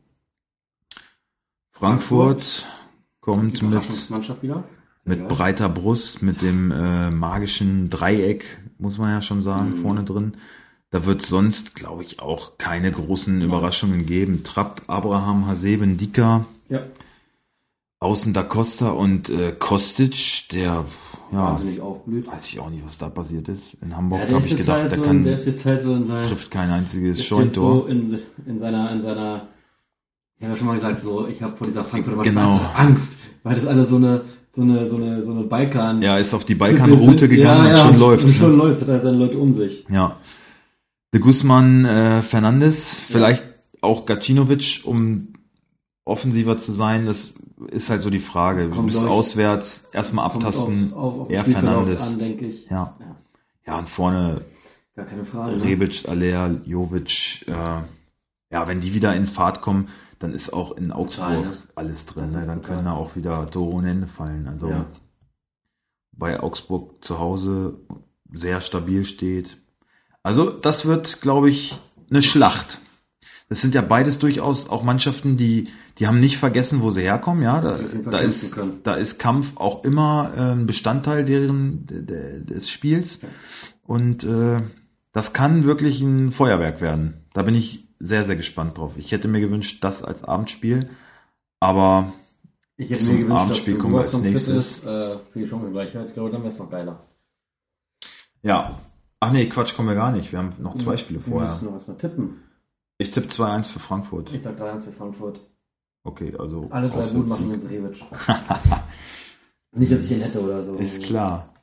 Frankfurt kommt mit, wieder. mit Ja. breiter Brust, mit dem äh, magischen Dreieck, muss man ja schon sagen, Mhm. vorne drin. Da wird sonst, glaube ich, auch keine großen Überraschungen geben. Trapp, Abraham, Haseben, Dika, Ja, außen Da Costa und äh, Kostic, der, ja, wahnsinnig aufblüht. weiß ich auch nicht, was da passiert ist. In Hamburg Ja, habe ich gedacht, halt der so, kann, der ist jetzt halt so in seiner, trifft kein einziges Scheuntor. so in, in seiner, in seiner, ich habe ja schon mal gesagt, so, ich habe vor dieser Frankfurter Genau. Angst, weil das alle so eine, so eine, so eine, so eine Balkan, er ist auf die Balkanroute gegangen und schon läuft. Und ne? schon läuft, hat er seine Leute um sich. Ja. De Guzman, äh, Fernandes, vielleicht auch Gacinovic, um offensiver zu sein, das ist halt so die Frage. Du bist durch. auswärts, erstmal abtasten. auf, auf, auf eher Fernandes. An, denke ich. Ja. Ja, Ja, und vorne gar keine Frage. Ne? Rebic, Alea, Jovic, äh, ja, wenn die wieder in Fahrt kommen, dann ist auch in Augsburg Total, ne? alles drin. Ne? Dann können da auch wieder Tore ohne Ende fallen. Also bei Augsburg zu Hause sehr stabil steht. Also das wird, glaube ich, eine Schlacht. Das sind ja beides durchaus auch Mannschaften, die, die haben nicht vergessen, wo sie herkommen. Ja, da, da ist, da ist Kampf auch immer äh, ein Bestandteil deren de, de, des Spiels. Und äh, das kann wirklich ein Feuerwerk werden. Da bin ich sehr, sehr gespannt drauf. Ich hätte mir gewünscht, das als Abendspiel, aber Ich hätte Zum mir gewünscht, Abendspiel dass kommen wir als nächstes. Ist, äh, für die Chancengleichheit. Ich glaube, dann wäre es noch geiler. ja. Ach nee, Quatsch, kommen wir gar nicht. Wir haben noch zwei Spiele Wir vorher. müssen noch was mal tippen. Ich tippe 2-1 für Frankfurt. Ich sag 3-1 für Frankfurt. Okay, also Alle drei gut machen uns Rebic. Nicht, dass ich den hätte oder so. Ist klar.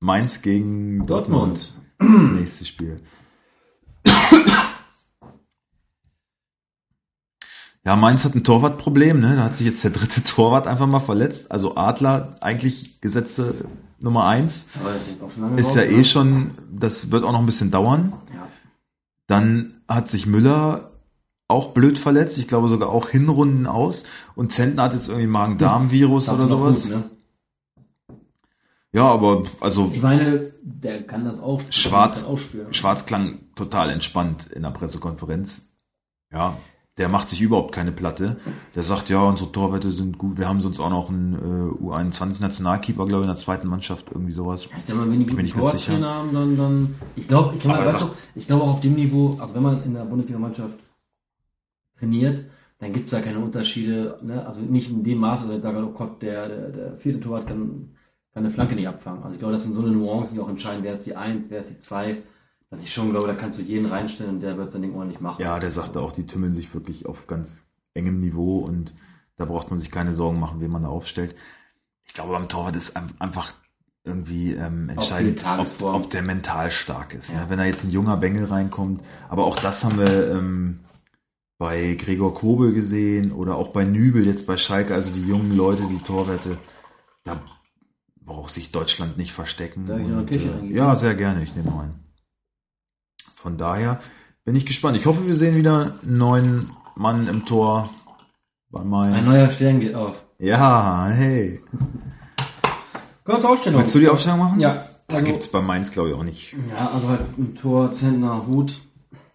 Mainz gegen Dortmund. Dortmund. Das nächste Spiel. Ja, Mainz hat ein Torwartproblem, ne? Da hat sich jetzt der dritte Torwart einfach mal verletzt. Also Adler, eigentlich gesetzte Nummer eins, Aber das ist ja eh ne? schon, das wird auch noch ein bisschen dauern. Ja. Dann hat sich Müller auch blöd verletzt, ich glaube sogar auch Hinrunden aus. Und Zentner hat jetzt irgendwie Magen-Darm-Virus Das oder sowas. gut, ne? Ja, aber also Ich meine, der kann das auch. Schwarz- spüren. Schwarz klang total entspannt in der Pressekonferenz. Ja, der macht sich überhaupt keine Platte. Der sagt, ja, unsere Torwerte sind gut. Wir haben sonst auch noch einen äh, U21-Nationalkeeper, glaube ich, in der zweiten Mannschaft, irgendwie sowas. Ich sag mal, wenn die guten. Tortrainer haben, dann, dann, ich glaube, ich, ich glaube auch auf dem Niveau, also wenn man in der Bundesliga-Mannschaft trainiert, dann gibt es da keine Unterschiede, ne? also nicht in dem Maße, dass ich sage, oh Gott, der, der, der vierte Torwart kann, kann eine Flanke nicht abfangen. Also ich glaube, das sind so eine Nuancen, die auch entscheiden, wer ist die Eins, wer ist die Zwei, dass ich schon glaube, da kannst du jeden reinstellen und der wird sein Ding ordentlich machen. Ja, der sagte auch, die tümmeln sich wirklich auf ganz engem Niveau und da braucht man sich keine Sorgen machen, wen man da aufstellt. Ich glaube, beim Torwart ist ein- einfach irgendwie ähm, entscheidend, ob, ob der mental stark ist. Ja. Ne? Wenn da jetzt ein junger Bengel reinkommt, aber auch das haben wir ähm, bei Gregor Kobel gesehen oder auch bei Nübel jetzt bei Schalke, also die jungen Leute, die Torwerte, da braucht sich Deutschland nicht verstecken. Und, äh, ja, sehr gerne, ich nehme einen. Von daher bin ich gespannt. Ich hoffe, wir sehen wieder einen neuen Mann im Tor bei Mainz. Ein neuer Stern geht auf. ja, hey. Kommen wir zur Ausstellung. Willst du die Aufstellung machen? Ja. Da also- gibt's bei Mainz, glaube ich, auch nicht. Ja, also halt ein Tor, Zentner, Hut.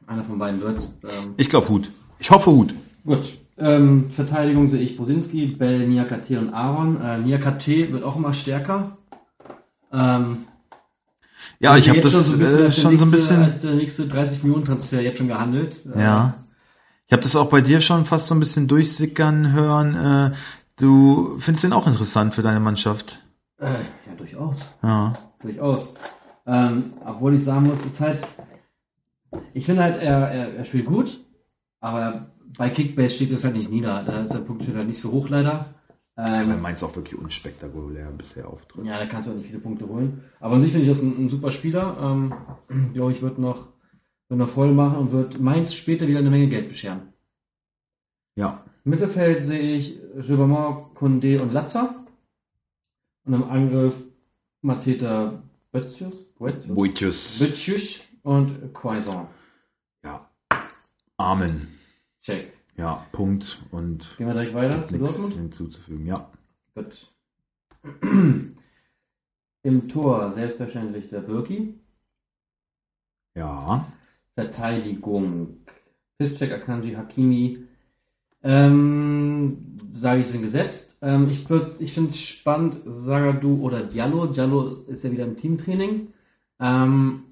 Einer von beiden wird's. Ähm, Ich glaube Hut. Ich hoffe Hut. gut. Ähm, Verteidigung sehe ich Bosinski, Bell, Niakate und Aaron. Äh, Niakate wird auch immer stärker. Ähm, Ja, ich habe das schon so ein bisschen, äh, als der schon so ein nächste- bisschen. Als der nächste 30 Millionen Transfer jetzt schon gehandelt. Äh, Ja. Ich habe das auch bei dir schon fast so ein bisschen durchsickern hören. Äh, du findest den auch interessant für deine Mannschaft. Äh, ja, durchaus. Ja. Durchaus. Ähm, obwohl ich sagen muss, ist halt. Ich finde halt, er, er, er spielt gut, aber bei Kickbase steht es halt nicht nieder. Da ist der Punktschnitt halt nicht so hoch leider. Ähm, Mainz auch wirklich unspektakulär bisher auftritt. ja, da kannst du auch nicht viele Punkte holen. Aber an sich finde ich das ein, ein super Spieler. Ähm, glaube ich, wird noch, wird noch voll machen und wird Mainz später wieder eine Menge Geld bescheren. Ja. Im Mittelfeld sehe ich Gilbermont, Condé und Latza. Und im Angriff Mateta Böttius, Boitius. Böttius und Quaison. Ja. Amen. Check. Ja, Punkt. Und Gehen wir direkt weiter zu Dortmund. hinzuzufügen. Ja. Gut. Im Tor selbstverständlich der Birki. Ja. Verteidigung. Piszczek, Akanji, Hakimi. Ähm, sage ich, sind gesetzt. Ähm, ich würd, ich finde es spannend, Sagadu oder Diallo. Diallo ist ja wieder im Teamtraining. Ähm,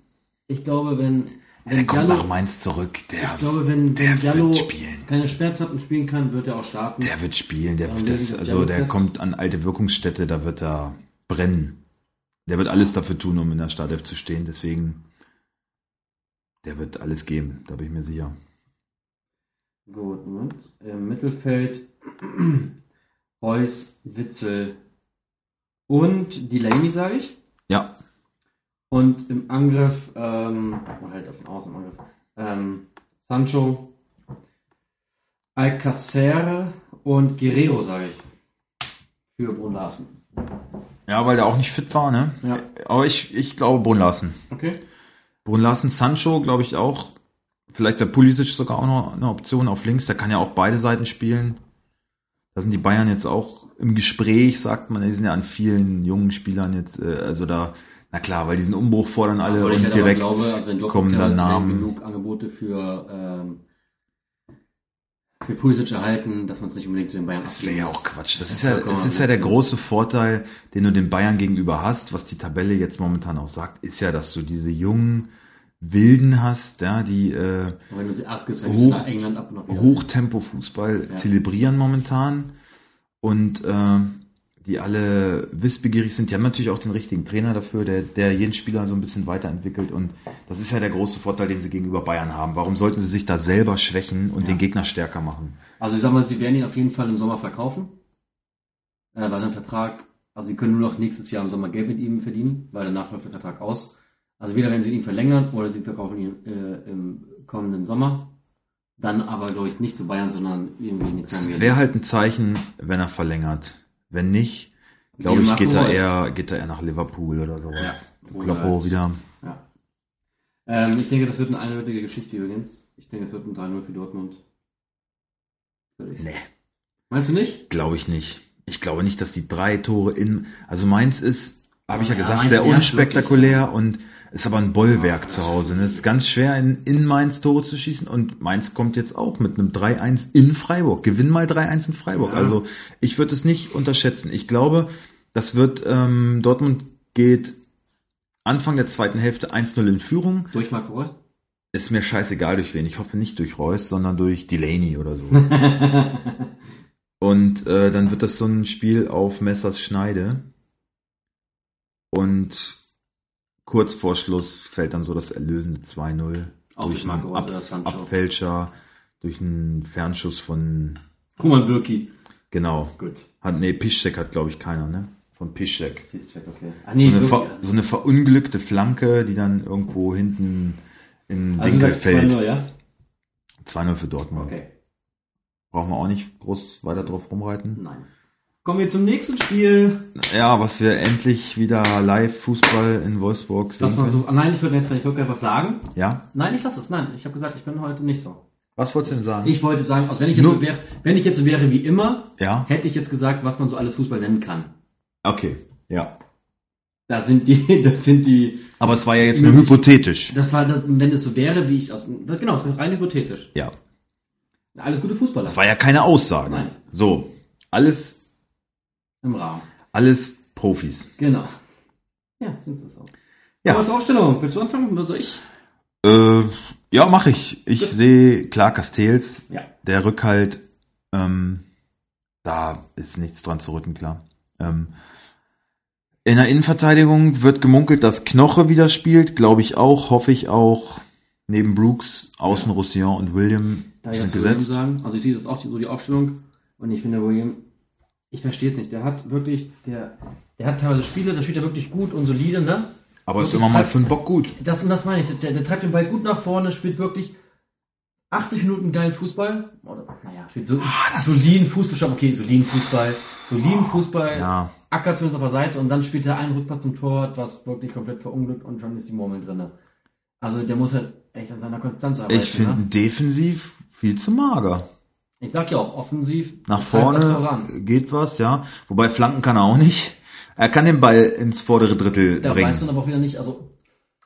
ich glaube, wenn, Der wenn kommt Diallo, nach Mainz zurück. Der, ich glaube, wenn, der wenn Diallo wird spielen. keine Schmerzhappen spielen kann, wird er auch starten. Der wird spielen. Der wird das, also der kommt an alte Wirkungsstätte, da wird er brennen. Der wird alles dafür tun, um in der Startelf zu stehen. Deswegen, der wird alles geben. Da bin ich mir sicher. Gut, Moment. Im Mittelfeld Reus, Witzel und Delaney, sage ich. Und im Angriff, ähm, halt auf den Außenangriff, ähm, Sancho, Alcacer und Guerrero, sage ich. Für Brun Larsen. Ja, weil der auch nicht fit war, ne? Ja. Aber ich, ich glaube Brun Larsen. Okay. Brun Larsen, Sancho, glaube ich auch. Vielleicht der Pulisic sogar auch noch eine Option auf links. Der kann ja auch beide Seiten spielen. Da sind die Bayern jetzt auch im Gespräch, sagt man. Die sind ja an vielen jungen Spielern jetzt, äh, also da, na klar, weil diesen Umbruch fordern alle Obwohl und halt direkt glaube, also kommen da teilweise Namen. genug Angebote für, ähm, für Pulisic erhalten, dass man es nicht unbedingt zu den Bayern Das wäre ja auch. Quatsch. Das Das ist ja, das ist ja der große Vorteil, den du den Bayern gegenüber hast, was die Tabelle jetzt momentan auch sagt, ist ja, dass du diese jungen Wilden hast, ja, die äh, dann Hoch-. Hochtempo-Fußball Ja. zelebrieren momentan und äh, die alle wissbegierig sind. Die haben natürlich auch den richtigen Trainer dafür, der, der jeden Spieler so ein bisschen weiterentwickelt und das ist ja der große Vorteil, den sie gegenüber Bayern haben. Warum sollten sie sich da selber schwächen und Ja. den Gegner stärker machen? Also ich sag mal, sie werden ihn auf jeden Fall im Sommer verkaufen. Äh, weil sein Vertrag, also sie können nur noch nächstes Jahr im Sommer Geld mit ihm verdienen, weil danach läuft der Vertrag aus. Also weder werden sie ihn verlängern oder sie verkaufen ihn äh, im kommenden Sommer. Dann aber, glaube ich, nicht zu Bayern, sondern irgendwie in die Es wäre halt ein Zeichen, wenn er verlängert. Wenn nicht, glaube ich, geht er eher, geht er eher nach Liverpool oder sowas. Ja. Zu Kloppo halt- wieder. Ja. Ähm, ich denke, das wird eine einwürdige Geschichte übrigens. Ich denke, es wird ein 3-0 für Dortmund. Nee, Meinst du nicht? glaube ich nicht. Ich glaube nicht, dass die drei Tore in, also Mainz ist habe ich ja Ja, gesagt, sehr unspektakulär und ist aber ein Bollwerk zu Hause. Ne? Es ist ganz schwer, in, in Mainz Tore zu schießen und Mainz kommt jetzt auch mit einem 3-1 in Freiburg. Gewinn mal 3-1 in Freiburg. Ja. Also ich würde es nicht unterschätzen. Ich glaube, das wird, ähm, Dortmund geht Anfang der zweiten Hälfte 1-0 in Führung. Durch Marco Reus? Ist mir scheißegal durch wen. Ich hoffe nicht durch Reus, sondern durch Delaney oder so. Und äh, dann wird das so ein Spiel auf Messers Schneide. Und kurz vor Schluss fällt dann so das erlösende 2-0 Auch durch Reus Ab. Abfälscher, durch einen Fernschuss von, Roman Birki. genau, Gut. hat, nee, Piszczek hat glaube ich keiner, ne? Von Piszczek. Check, okay. Ah, So nee, eine, Birki. so eine verunglückte Flanke, die dann irgendwo hinten in Also Winkel fällt. 2-0, ja? 2-0 für Dortmund. Okay. Brauchen wir auch nicht groß weiter drauf rumreiten. Nein. Kommen wir zum nächsten Spiel. Ja, was wir endlich wieder live Fußball in Wolfsburg sehen Das war so, nein, ich würde jetzt ich würde gerne was sagen. Ja? Nein, ich lasse es. Nein, ich habe gesagt, ich bin heute nicht so. Was wolltest du denn sagen? Ich wollte sagen, also wenn ich jetzt Nur- so wäre, wenn ich jetzt so wäre wie immer, ja? hätte ich jetzt gesagt, was man so alles Fußball nennen kann. Okay. Ja. Da sind die, das sind die, Aber es war ja jetzt nur hypothetisch. das war das, wenn es so wäre, wie ich aus, das, genau, das war rein hypothetisch. Ja. Alles gute Fußballer. Das war ja keine Aussage. Nein. So. Alles, Im Rahmen. alles Profis. Genau. Ja, sind es auch. Ja. Aber zur Aufstellung. Willst du anfangen oder soll ich? Äh, ja, mache ich. Ich sehe klar Castells. Ja. Der Rückhalt, ähm, da ist nichts dran zu rütteln, klar. Ähm, in der Innenverteidigung wird gemunkelt, dass Knoche wieder spielt. Glaube ich auch, hoffe ich auch. Neben Brooks, außen Roussillon und William ich sind William gesetzt. sagen? Also ich sehe das auch die, so die Aufstellung und ich finde William, ich verstehe es nicht. Der hat wirklich, der, der hat teilweise Spiele, da spielt er wirklich gut und solide, ne? Aber ist immer mal für einen Bock gut. Das, und das meine ich. Der, der treibt den Ball gut nach vorne, spielt wirklich 80 Minuten geilen Fußball. Oder, naja, spielt so, Ah, soliden Fußball. Okay, soliden Fußball. Soliden Fußball. Ja, Acker zumindest auf der Seite und dann spielt er einen Rückpass zum Tor, was wirklich komplett verunglückt und schon ist die Murmel drinne. Also der muss halt echt an seiner Konstanz arbeiten. ich finde ne? defensiv viel zu mager. Ich sag ja auch, offensiv Nach was vorne voran. geht was, ja. Wobei Flanken kann er auch nicht. Er kann den Ball ins vordere Drittel Da weiß man bringen. aber auch wieder nicht, also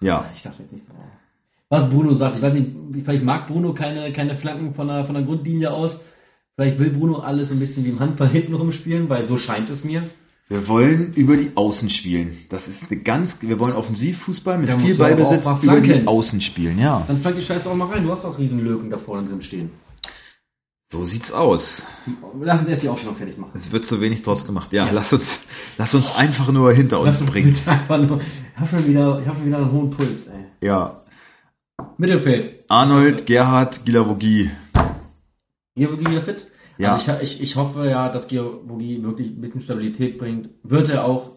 Ja, ich dachte jetzt nicht so. Was Bruno sagt, ich weiß nicht, vielleicht mag Bruno keine, keine Flanken von der, von der Grundlinie aus. Vielleicht will Bruno alles so ein bisschen wie im Handball hinten rumspielen, weil so scheint es mir. wir wollen über die Außen spielen. Das ist eine ganz, wir wollen Offensivfußball mit Da viel Ballbesitz über die. Außen spielen, ja. Dann flank die Scheiße auch mal rein. Du hast auch riesen Lücken da vorne drin stehen. So sieht's aus. Lass uns erst die Aufstellung fertig machen. Es wird zu wenig draus gemacht. Ja, Ja. lass uns, lass uns einfach nur hinter uns uns bringen. Einfach nur, ich habe schon wieder, ich habe schon wieder einen hohen Puls, ey. Ja. Mittelfeld. Arnold, Gerhard, Gilavogi. Georgi wieder fit? Ja. Also ich, ich, ich hoffe ja, dass Georgi wirklich ein bisschen Stabilität bringt. Wird er auch.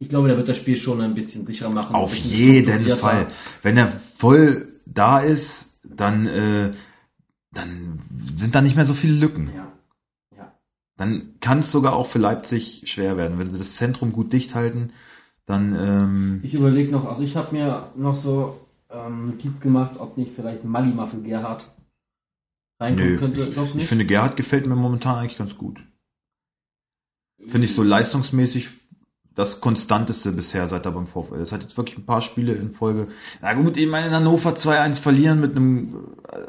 Ich glaube, der wird das Spiel schon ein bisschen sicherer machen. Auf jeden. Fall. Wenn er voll da ist, dann, äh, dann sind da nicht mehr so viele Lücken. Ja. Ja. Dann kann es sogar auch für Leipzig schwer werden. Wenn sie das Zentrum gut dicht halten, dann ähm, Ich überlege noch, also ich habe mir noch so ähm, Notiz gemacht, ob nicht vielleicht Malima für Gerhard reinkommen Nö. könnte. Ich nicht? finde, Gerhard gefällt mir momentan eigentlich ganz gut. Finde ich so leistungsmäßig das konstanteste bisher seit er beim VfL. Es hat jetzt wirklich ein paar Spiele in Folge. Na gut, ich meine, in Hannover 2-1 verlieren mit einem äh,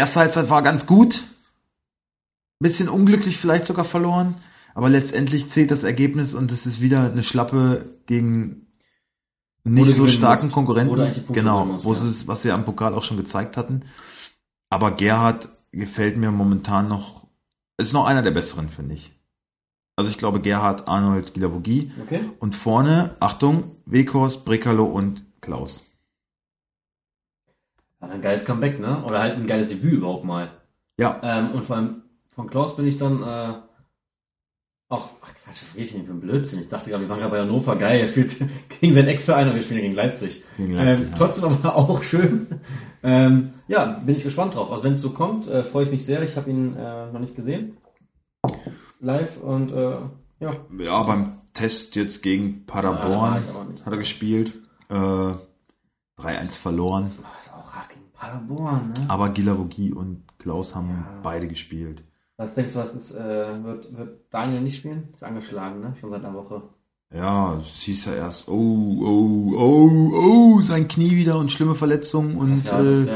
erste Halbzeit war ganz gut. Bisschen unglücklich vielleicht sogar verloren. Aber letztendlich zählt das Ergebnis und es ist wieder eine Schlappe gegen nicht so starken musst. Konkurrenten. Genau, wo ja. es, was sie am Pokal auch schon gezeigt hatten. Aber Gerhard gefällt mir momentan noch, ist noch einer der besseren, finde ich. Also ich glaube Gerhard, Arnold, Gilavogi. Okay. Und vorne, Achtung, Weghorst, Brekalo und Klaus. Ja, ein geiles Comeback, ne? Oder halt ein geiles Debüt überhaupt mal. Ja, Ähm, und vor allem von Klaus bin ich dann äh, auch, ach Quatsch, das geht nicht für ein Blödsinn. Ich dachte gerade, wir waren gerade bei Hannover, geil, er spielt gegen seinen Ex-Verein und wir spielen gegen Leipzig. gegen Leipzig. ähm, ja. Trotzdem aber auch schön. Ähm, ja, bin ich gespannt drauf. Also wenn es so kommt, äh, freue ich mich sehr. Ich habe ihn äh, noch nicht gesehen. Live und äh, ja. ja, beim Test jetzt gegen Ah, Paderborn ich nicht. hat er gespielt. Äh, 3-1 verloren. Oh, ist auch hart gegen Paderborn, ne? Aber Gilavogi und Klaus haben Ja. beide gespielt. Was denkst du, was ist, äh, wird, wird Daniel nicht spielen? Ist angeschlagen, ne? Schon seit einer Woche. Ja, es hieß ja erst, oh, oh, oh, oh, sein Knie wieder und schlimme Verletzungen und ja, äh,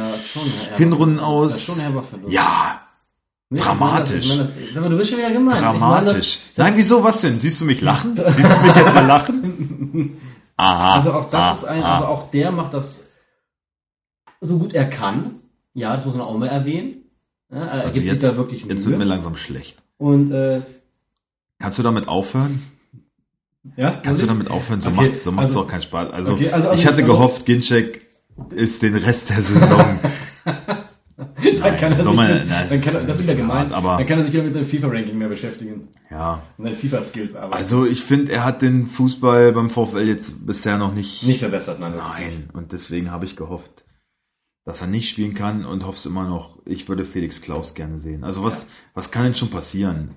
Hinrunden aus. ja, Nee, dramatisch. Ich meine, ich meine, sag mal, du bist schon wieder gemein. Ich meine, dramatisch. das- Nein, wieso, was denn? Siehst du mich lachen? Siehst du mich etwa lachen? Aha. Also auch das ah, ist ein, also auch der macht das so gut er kann. Ja, das muss man auch mal erwähnen. Ja, er Also gibt sich jetzt, da wirklich jetzt wird mir Mühe. langsam schlecht. Und äh, Kannst du damit aufhören? ja, Kannst du damit aufhören? So Okay, macht's, so macht's also- doch keinen Spaß. Also, Okay, also- ich hatte also- gehofft, Ginczek ist den Rest der Saison. dann kann er sich man- mit, na, dann kann er, das das ist ist ja aber- dann kann er sich wieder mit seinem FIFA-Ranking mehr beschäftigen. ja. Und seinen FIFA-Skills arbeiten. Also ich finde, er hat den Fußball beim VfL jetzt bisher noch nicht. nicht verbessert, nein. Nein. Und deswegen habe ich gehofft, dass er nicht spielen kann und hoffe es immer noch. Ich würde Felix Klaus gerne sehen. Also was, was kann denn schon passieren?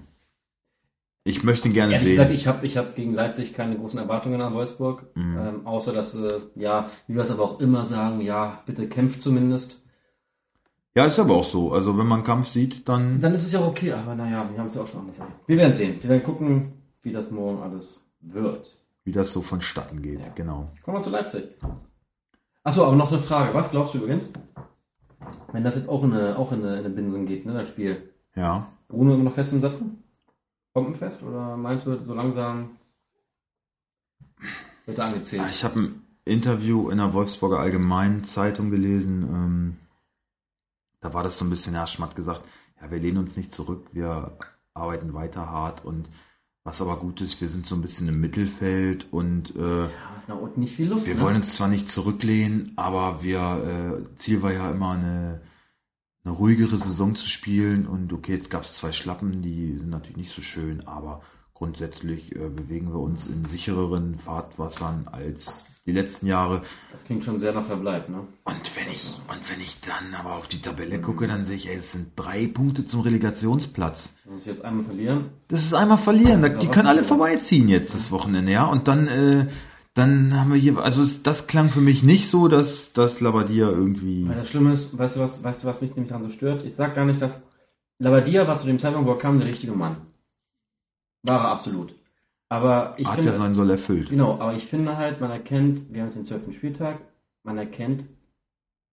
Ich möchte ihn gerne Ehrlich sehen. gesagt, ich habe ich hab gegen Leipzig keine großen Erwartungen an Wolfsburg. Mhm. Ähm, außer dass, äh, ja, wie wir es aber auch immer sagen, ja, bitte kämpft zumindest. ja, ist aber auch so. Also wenn man Kampf sieht, dann Dann ist es ja okay, aber naja, wir haben es ja auch schon anders. Wir werden sehen. Wir werden gucken, wie das morgen alles wird. wie das so vonstatten geht. Ja. Genau. Kommen wir zu Leipzig. Achso, aber noch eine Frage. Was glaubst du übrigens, wenn das jetzt auch in eine, auch in eine, in eine Binsen geht, ne, das Spiel? Ja. Bruno immer noch fest im Sattel? Bombenfest? Oder meinst du, so langsam wird er angezählt? Ich habe ein Interview in der Wolfsburger Allgemeinen Zeitung gelesen. Ähm, da war das so ein bisschen, ja, Schmatt gesagt, ja, wir lehnen uns nicht zurück, wir arbeiten weiter hart und was aber gut ist, wir sind so ein bisschen im Mittelfeld und äh, Ja, ist nach unten nicht viel Luft. wir ne? wollen uns zwar nicht zurücklehnen, aber wir, äh, Ziel war ja immer eine, eine ruhigere Saison zu spielen und okay, jetzt gab es zwei Schlappen, die sind natürlich nicht so schön, aber grundsätzlich äh, bewegen wir uns in sichereren Fahrtwassern als die letzten Jahre. Das klingt schon sehr nach Verbleib, ne? Und wenn ich, und wenn ich dann aber auf die Tabelle gucke, dann sehe ich, ey, es sind drei Punkte zum Relegationsplatz. Das ist jetzt einmal verlieren. Das ist einmal verlieren. Da, die können alle vorbeiziehen jetzt das Wochenende, ja. Und dann, äh, dann haben wir hier, also es, das klang für mich nicht so, dass, dass Labadia irgendwie. Weil das Schlimme ist, weißt du was, weißt du, was mich nämlich daran so stört? Ich sag gar nicht, dass Labadia war zu dem Zeitpunkt, wo er kam, der richtige Mann. War er absolut. Aber ich hat finde, ja seinen Soll erfüllt. genau, aber ich finde halt, man erkennt, wir haben jetzt den zwölften Spieltag, man erkennt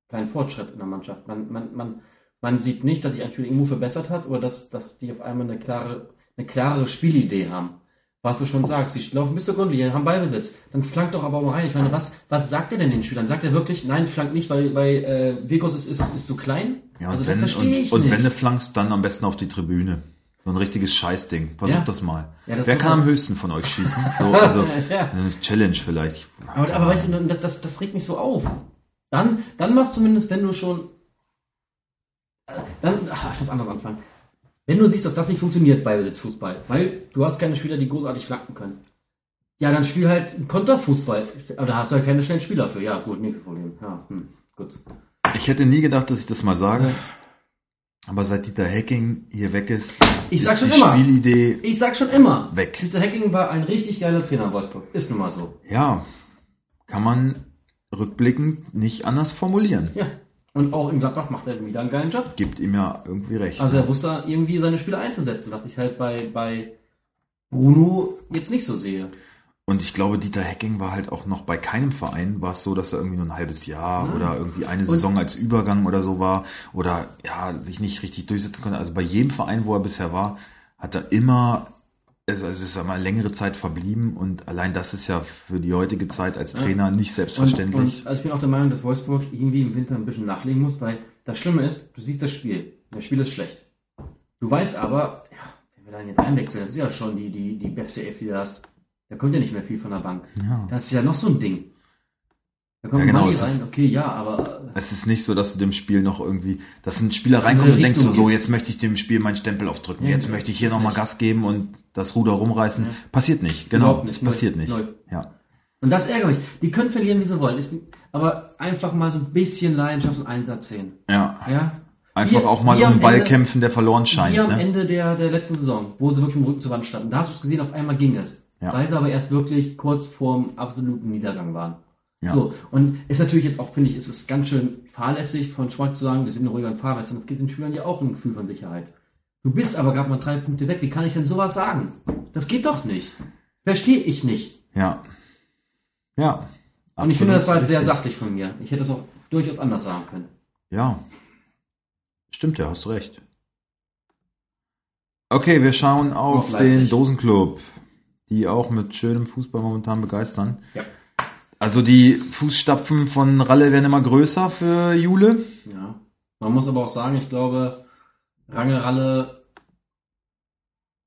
keinen Fortschritt in der Mannschaft. Man, man, man, man sieht nicht, dass sich ein Spiel irgendwo verbessert hat oder dass, dass die auf einmal eine klare, eine klarere Spielidee haben. Was du schon sagst, sie laufen bis zur Grundlinie, haben Ballbesitz. Dann flankt doch aber auch mal rein. Ich meine, was, was sagt er denn den Schülern? Sagt er wirklich, nein, flankt nicht, weil, weil äh, Vegos ist, ist, ist zu klein? Ja, also und das wenn, verstehe und, ich und nicht. wenn du flankst, dann am besten auf die Tribüne. So ein richtiges Scheißding. Versucht Ja. das mal. Ja, das Wer kann am höchsten von euch schießen? So, also, ja. eine Challenge vielleicht. Aber, aber weißt du, das, das, das regt mich so auf. Dann, dann machst zumindest, wenn du schon. äh, Dann, ach, ich muss anders anfangen. Wenn du siehst, dass das nicht funktioniert bei Besitzfußball, weil du hast keine Spieler, die großartig flanken können. Ja, dann spiel halt Konterfußball. Aber da hast du ja keine schnellen Spieler für. Ja, gut, nächstes Problem. Ja, hm, gut. Ich hätte nie gedacht, dass ich das mal sage. Aber seit Dieter Hacking hier weg ist, Ich ist sag schon die immer. Spielidee Ich sag schon immer, weg. Dieter Hacking war ein richtig geiler Trainer in Wolfsburg. Ist nun mal so. Ja, kann man rückblickend nicht anders formulieren. Ja. Und auch in Gladbach macht er wieder einen geilen Job. Gibt ihm ja irgendwie recht. Also er wusste irgendwie seine Spieler einzusetzen, was ich halt bei, bei Bruno jetzt nicht so sehe. Und ich glaube, Dieter Hecking war halt auch noch bei keinem Verein, war es so, dass er irgendwie nur ein halbes Jahr Nein. oder irgendwie eine Saison als Übergang oder so war oder ja, sich nicht richtig durchsetzen konnte. Also bei jedem Verein, wo er bisher war, hat er immer, also es ist ja mal längere Zeit verblieben und allein das ist ja für die heutige Zeit als Ja. Trainer nicht Und, selbstverständlich. und also ich bin auch der Meinung, dass Wolfsburg irgendwie im Winter ein bisschen nachlegen muss, weil das Schlimme ist, du siehst das Spiel. Das Spiel ist schlecht. Du weißt aber, ja, wenn wir dann jetzt einwechseln, das ist ja schon die, die, die beste Elf, die du hast. Da kommt ja nicht mehr viel von der Bank. ja. Das ist ja noch so ein Ding. Da kommt Ja, genau, es rein, ist- okay, ja, aber Es ist nicht so, dass du dem Spiel noch irgendwie, dass ein Spieler reinkommt und denkst so, Richtung so, jetzt möchte ich dem Spiel meinen Stempel aufdrücken, Ja, jetzt möchte ich hier nochmal. Gas geben und das Ruder rumreißen. Ja. Passiert nicht, genau. Nicht, null, Passiert nicht. null. Ja. Und das ärgert mich. Die können verlieren, wie sie wollen. Ist, aber einfach mal so ein bisschen Leidenschaft und Einsatz sehen. Ja. Ja? Einfach Wir- auch mal um einen Ball Ende- kämpfen, der verloren scheint. Wie am Ne? Ende der, der letzten Saison, wo sie wirklich im Rücken zur Wand standen. Da hast du es gesehen, auf einmal ging es. Ja. Weil sie aber erst wirklich kurz vorm absoluten Niedergang waren. Ja. So, und ist natürlich jetzt auch, finde ich, ist es ganz schön fahrlässig von Schwarz zu sagen, wir sind ein ruhiger Fahrwässer. Das gibt den Spielern ja auch ein Gefühl von Sicherheit. Du bist aber gerade mal drei Punkte weg. Wie kann ich denn sowas sagen? Das geht doch nicht. Verstehe ich nicht. Ja. Ja. Und ich finde, das war absolut sehr sachlich von mir. Ich hätte es auch durchaus anders sagen können. Ja. Stimmt ja, hast recht. Okay, wir schauen auf den Dosenclub, die auch mit schönem Fußball momentan begeistern. Ja. Also die Fußstapfen von Ralle werden immer größer für Jule. Ja. Man muss aber auch sagen, ich glaube, Rangeralle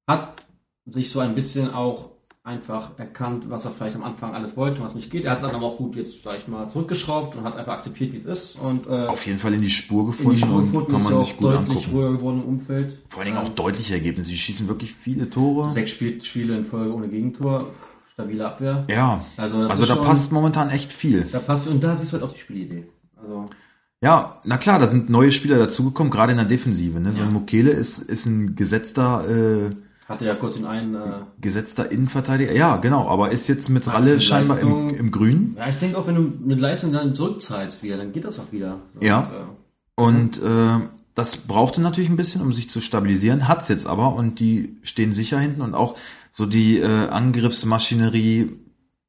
hat sich so ein bisschen auch einfach erkannt, was er vielleicht am Anfang alles wollte, was nicht geht. Er hat es dann aber auch gut jetzt vielleicht mal zurückgeschraubt und hat es einfach akzeptiert, wie es ist und äh, Auf jeden Fall in die Spur in gefunden die Spur und gefunden, kann man ja sich auch gut deutlich angucken. ruhiger geworden im Umfeld. Vor allen Dingen auch Ähm, deutliche Ergebnisse. Sie schießen wirklich viele Tore. Sechs Spiel Spiele in Folge ohne Gegentor, stabile Abwehr. Ja, Also, also da schon- passt momentan echt viel. Da passt und da siehst du halt auch die Spielidee. Also Ja, na klar, da sind neue Spieler dazugekommen, gerade in der Defensive. Ne? So ein Ja. Mukele ist, ist ein gesetzter, äh, hatte ja kurz den einen. Äh, gesetzter Innenverteidiger. Ja, genau, aber ist jetzt mit Hat Ralle scheinbar im, Leistung- im Grün. ja, ich denke auch, wenn du eine Leistung dann zurückzahlst wieder, dann geht das auch wieder. So, Ja. Und, äh, Und äh, das brauchte natürlich ein bisschen, um sich zu stabilisieren. Hat's jetzt aber und die stehen sicher hinten und auch so die äh, Angriffsmaschinerie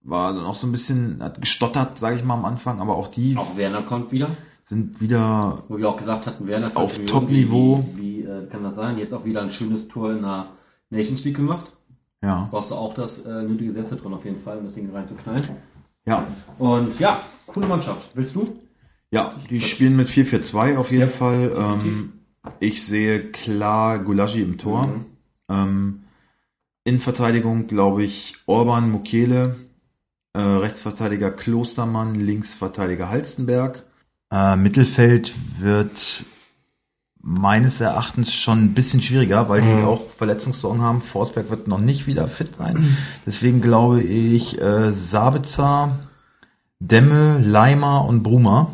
war dann auch so ein bisschen, hat gestottert, sage ich mal am Anfang, aber auch die auch Werner kommt wieder, sind wieder wo wir auch gesagt hatten, Werner Auf 40 Millionen, Top-Niveau. Wie, wie äh, kann das sein? Jetzt auch wieder ein schönes Tor in der Nations League gemacht. ja, Brauchst du auch das äh, nötige Selbstvertrauen auf jeden Fall, um das Ding reinzuknallen. ja, Und ja, coole Mannschaft. Willst du? ja, die spielen mit 4-4-2 auf jeden Ja, Fall. Ähm, ich sehe klar Gulagi im Tor. Mhm. Ähm, Innenverteidigung, glaube ich, Orban Mukele, äh, Rechtsverteidiger Klostermann, Linksverteidiger Halstenberg. Äh, Mittelfeld wird meines Erachtens schon ein bisschen schwieriger, weil die Mhm. auch Verletzungssorgen haben. Forsberg wird noch nicht wieder fit sein. Deswegen glaube ich, äh, Sabitzer, Demme, Leimer und Bruma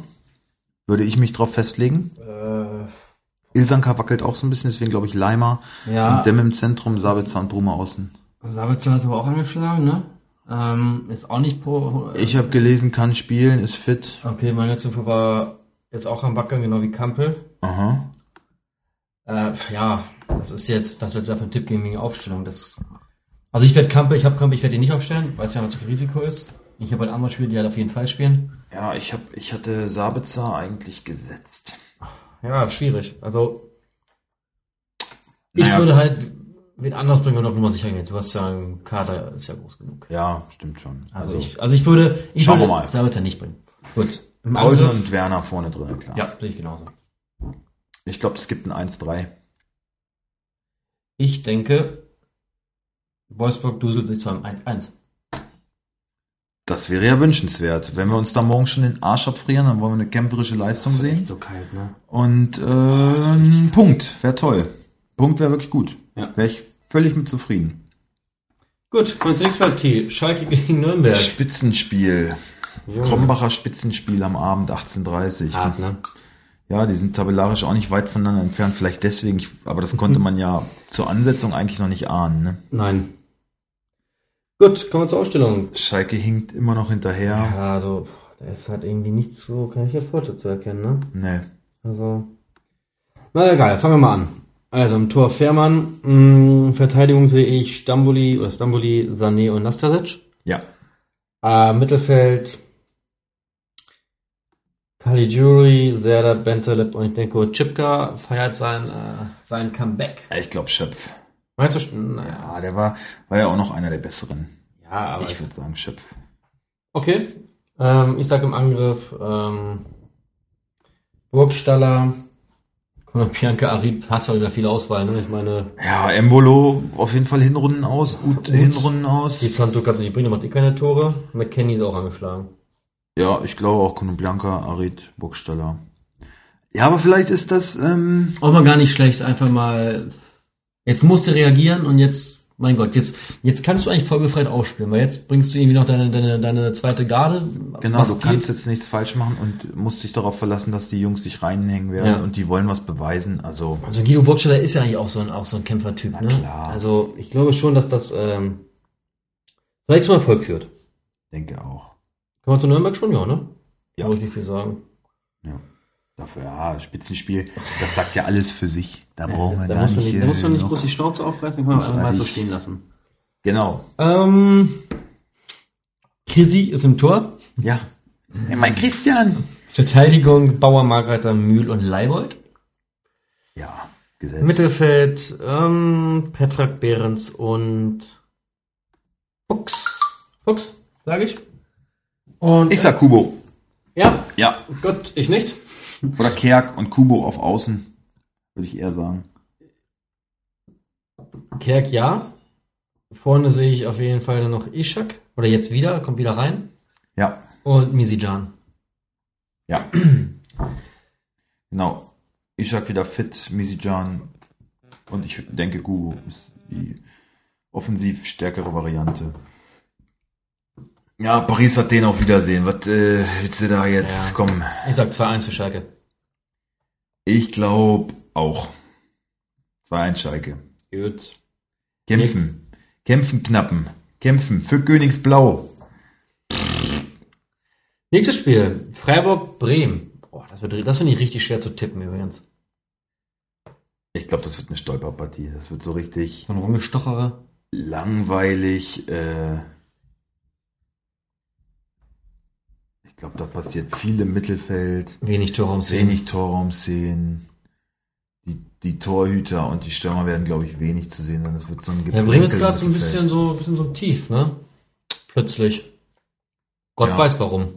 würde ich mich drauf festlegen. Äh, Ilsanka wackelt auch so ein bisschen, deswegen glaube ich Leimer ja, und Demme im Zentrum, Sabitzer und Bruma außen. Sabitzer ist aber auch angeschlagen, ne? Ähm, ist auch nicht pro. Ich habe gelesen, kann spielen, ist fit. Okay, mein letzter Info war jetzt auch am Backern, genau wie Kampel. Aha. Äh, ja, das ist jetzt, was wird da für ein Tipp gegen Aufstellung? Das, also ich werde Kampel, ich habe Kampel, ich werde ihn nicht aufstellen, weil es ja zu viel Risiko ist. Ich habe halt andere Spieler, die halt auf jeden Fall spielen. Ja, ich hab, ich hatte Sabitzer eigentlich gesetzt. Ja, schwierig. Also ich Naja. würde halt wen anders bringen und auf Nummer sicher gehen. Du hast ja einen Kader, ist ja groß genug. Ja, stimmt schon. Also, ich, also ich würde, ich würde. Sabitzer nicht bringen. Gut. Paulsen und Werner vorne drin, klar. ja, sehe ich genauso. Ich glaube, es gibt ein 1-3. Ich denke, Wolfsburg duselt sich zu einem 1-1. Das wäre ja wünschenswert. Wenn wir uns da morgen schon den Arsch abfrieren, dann wollen wir eine kämpferische Leistung Das ist echt sehen. so kalt, ne? Und äh, ein Punkt wäre toll. Punkt wäre wirklich gut. Ja. Wäre ich völlig mit zufrieden. Gut, kommen wir zur Partie. Schalke gegen Nürnberg. Spitzenspiel. Junge. Krombacher Spitzenspiel am Abend 18.30 Hart, ne? Ja, die sind tabellarisch auch nicht weit voneinander entfernt. Vielleicht deswegen, ich, aber das konnte man ja zur Ansetzung eigentlich noch nicht ahnen. Ne? Nein. Gut, kommen wir zur Ausstellung. Schalke hinkt immer noch hinterher. Ja, also, da ist halt irgendwie nichts so, kann ich ja Fortschritt zu erkennen, ne? Nee. Also. Na egal, fangen wir mal an. Also im Tor Fährmann, mh, Verteidigung sehe ich Stamboli oder Stamboli, Sané und Nastasic. Ja. Äh, Mittelfeld Caligiuri, Serdar, Bentaleb und ich denke, Chipka feiert sein, äh, sein Comeback. Ich glaube Schöpf. Meinst du? Naja. Ja, der war, war ja auch noch einer der besseren. Ja, aber ich würde sagen Schöpf. Okay. Ähm, ich sage im Angriff ähm, Burgstaller, Bianca Arid, hast halt wieder viel Auswahl, ne? Ich meine, Ja, Embolo auf jeden Fall Hinrunden aus, gut Gut. Hinrunden aus. die Santo kannst du nicht bringen, macht eh keine Tore. McKenny ist auch angeschlagen. Ja, ich glaube auch Konobianka, Arid, Burgstaller. Ja, aber vielleicht ist das, ähm, Auch mal gar nicht schlecht, einfach mal. Jetzt musst du reagieren und jetzt, mein Gott, jetzt, jetzt kannst du eigentlich voll befreit aufspielen, weil jetzt bringst du irgendwie noch deine, deine, deine zweite Garde. genau, du geht. kannst jetzt nichts falsch machen und musst dich darauf verlassen, dass die Jungs sich reinhängen werden Ja. und die wollen was beweisen. Also, Also Guido Burgstaller ist ja eigentlich auch so ein, auch so ein Kämpfertyp, Na ne? klar. Also ich glaube schon, dass das ähm, vielleicht zum Erfolg führt. denke auch. Kann man zu Nürnberg schon, ja, ne? Ja. Muss ich nicht viel sagen. Ja. Dafür, ja, Spitzenspiel, das sagt ja alles für sich. Da brauchen wir da gar nicht. nicht, da musst du äh, nicht noch- groß die Schnauze aufreißen, kann man einfach mal so stehen lassen. Genau. Ähm, Chrissy ist im Tor. Ja. Hey, mein Christian. Verteidigung Bauer, Margreiter, Mühl und Leibold. Ja, gesetzt. Mittelfeld ähm, Petrak, Behrens und Fuchs. Fuchs, sage ich. Und Ich sag Kubo. ja, Ja. Gott, ich nicht. Oder Kerk und Kubo auf Außen. Würde ich eher sagen. Kerk ja. Vorne sehe ich auf jeden Fall dann noch Ishak. Oder jetzt wieder, kommt wieder rein. Ja. Und Misijan. Ja. genau. Ishak wieder fit, Misijan. Und ich denke, Kubo ist die offensiv stärkere Variante. Ja, Paris hat den auf Wiedersehen. Was äh, willst du da jetzt? Ja. Komm. Ich sag 2-1 für Schalke. Ich glaube auch. 2-1 Schalke. Gut. Kämpfen. Kämpfen knappen. Kämpfen für Königsblau. Nächstes Spiel. Freiburg-Bremen. Boah, das, wird- das finde ich richtig schwer zu tippen übrigens. Ich glaube, das wird eine Stolperpartie. Das wird so richtig So ein Rumgestocherer. langweilig. Äh ich glaube, da passiert viel im Mittelfeld. Wenig Torraum sehen. Wenig Torraumszenen. Die, die Torhüter und die Stürmer werden, glaube ich, wenig zu sehen sein. Das wird so ein Ja, Bremen ist Geplänkel gerade so ein bisschen so, ein bisschen so tief, ne? Plötzlich. Gott Ja. weiß warum.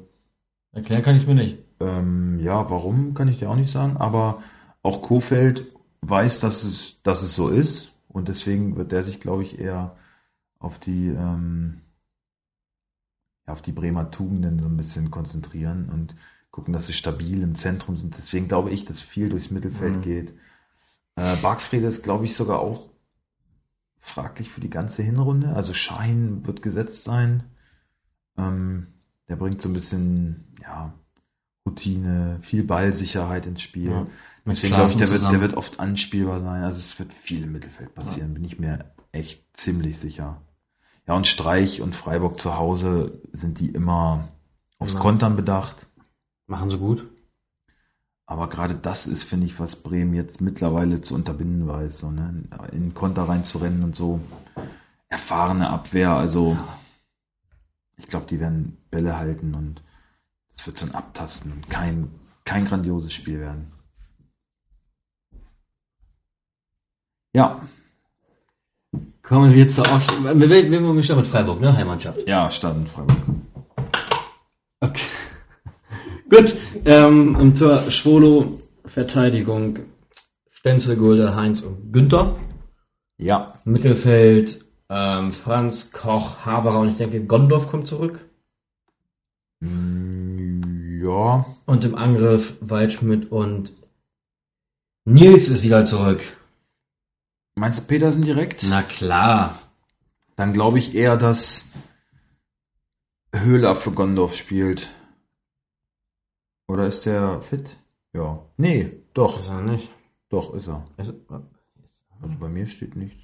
Erklären kann ich es mir nicht. Ähm, ja, warum kann ich dir auch nicht sagen, aber auch Kofeld weiß, dass es, dass es so ist und deswegen wird der sich, glaube ich, eher auf die, ähm, auf die Bremer Tugenden so ein bisschen konzentrieren und gucken, dass sie stabil im Zentrum sind. Deswegen glaube ich, dass viel durchs Mittelfeld Mhm. geht. Äh, Bargfrede ist, glaube ich, sogar auch fraglich für die ganze Hinrunde. Also Schein wird gesetzt sein. Ähm, der bringt so ein bisschen, ja, Routine, viel Ballsicherheit ins Spiel. Ja. Deswegen glaube ich, der wird, der wird oft anspielbar sein. Also es wird viel im Mittelfeld passieren, bin ich mir echt ziemlich sicher. Ja, und Streich und Freiburg zu Hause sind die immer aufs Immer. Kontern bedacht. Machen sie gut. Aber gerade das ist, finde ich, was Bremen jetzt mittlerweile zu unterbinden weiß. So, ne? In Konter reinzurennen und so. Erfahrene Abwehr, also ich glaube, die werden Bälle halten und es wird so ein Abtasten und kein, kein grandioses Spiel werden. Ja, Kommen wir zur Aufstellung. Wir, wir, wir wir starten mit Freiburg, ne? Heimatschaft. ja, Stadt und Freiburg. Okay. Gut. Ähm, Im Tor Schwolo, Verteidigung Stenzel, Gulde, Heinz und Günther. Ja, Mittelfeld ähm, Franz, Koch, Haberer und ich denke Gondorf kommt zurück. Mm, ja, Und im Angriff Waldschmidt und Nils ist wieder zurück. Meinst du Petersen direkt? Na klar. Dann glaube ich eher, dass Höhler für Gondorf spielt. Oder ist der fit? Ja. Nee, doch. Ist er nicht. Doch, ist er. Ist, Also bei mir steht nichts.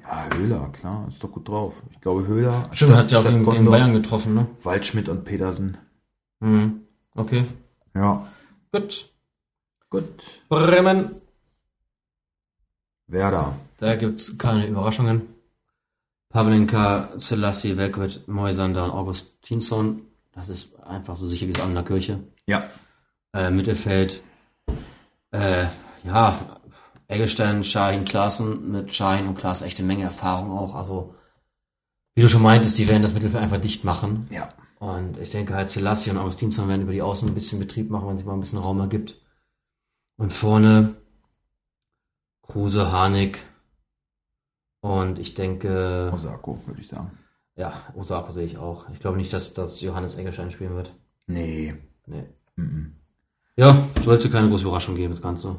Ja, Höhler, klar, ist doch gut drauf. Ich glaube Höhler. stimmt, hat ja auch gegen, gegen Bayern getroffen, ne? Waldschmidt und Petersen. Mhm. Okay. Ja. Gut. Gut. Bremen. Werder. Da gibt's keine Überraschungen. Pavlenka, Selassie, Velkovic, Moisander und Augustinsson. Das ist einfach so sicher wie das in der Kirche. Ja. Äh, Mittelfeld. Äh, ja, Eggestein, Shahin, Klaassen. Mit Shahin und Klaas echte Menge Erfahrung auch. Also, wie du schon meintest, die werden das Mittelfeld einfach dicht machen. Ja. Und ich denke halt, Selassie und Augustinsson werden über die Außen ein bisschen Betrieb machen, wenn sich mal ein bisschen Raum ergibt. Und vorne Kruse, Harnik. Und ich denke, Osako, würde ich sagen. ja, Osako sehe ich auch. Ich glaube nicht, dass, dass Johannes Engelstein spielen wird. Nee. Nee. Mhm. Ja, sollte keine große Überraschung geben, das Ganze.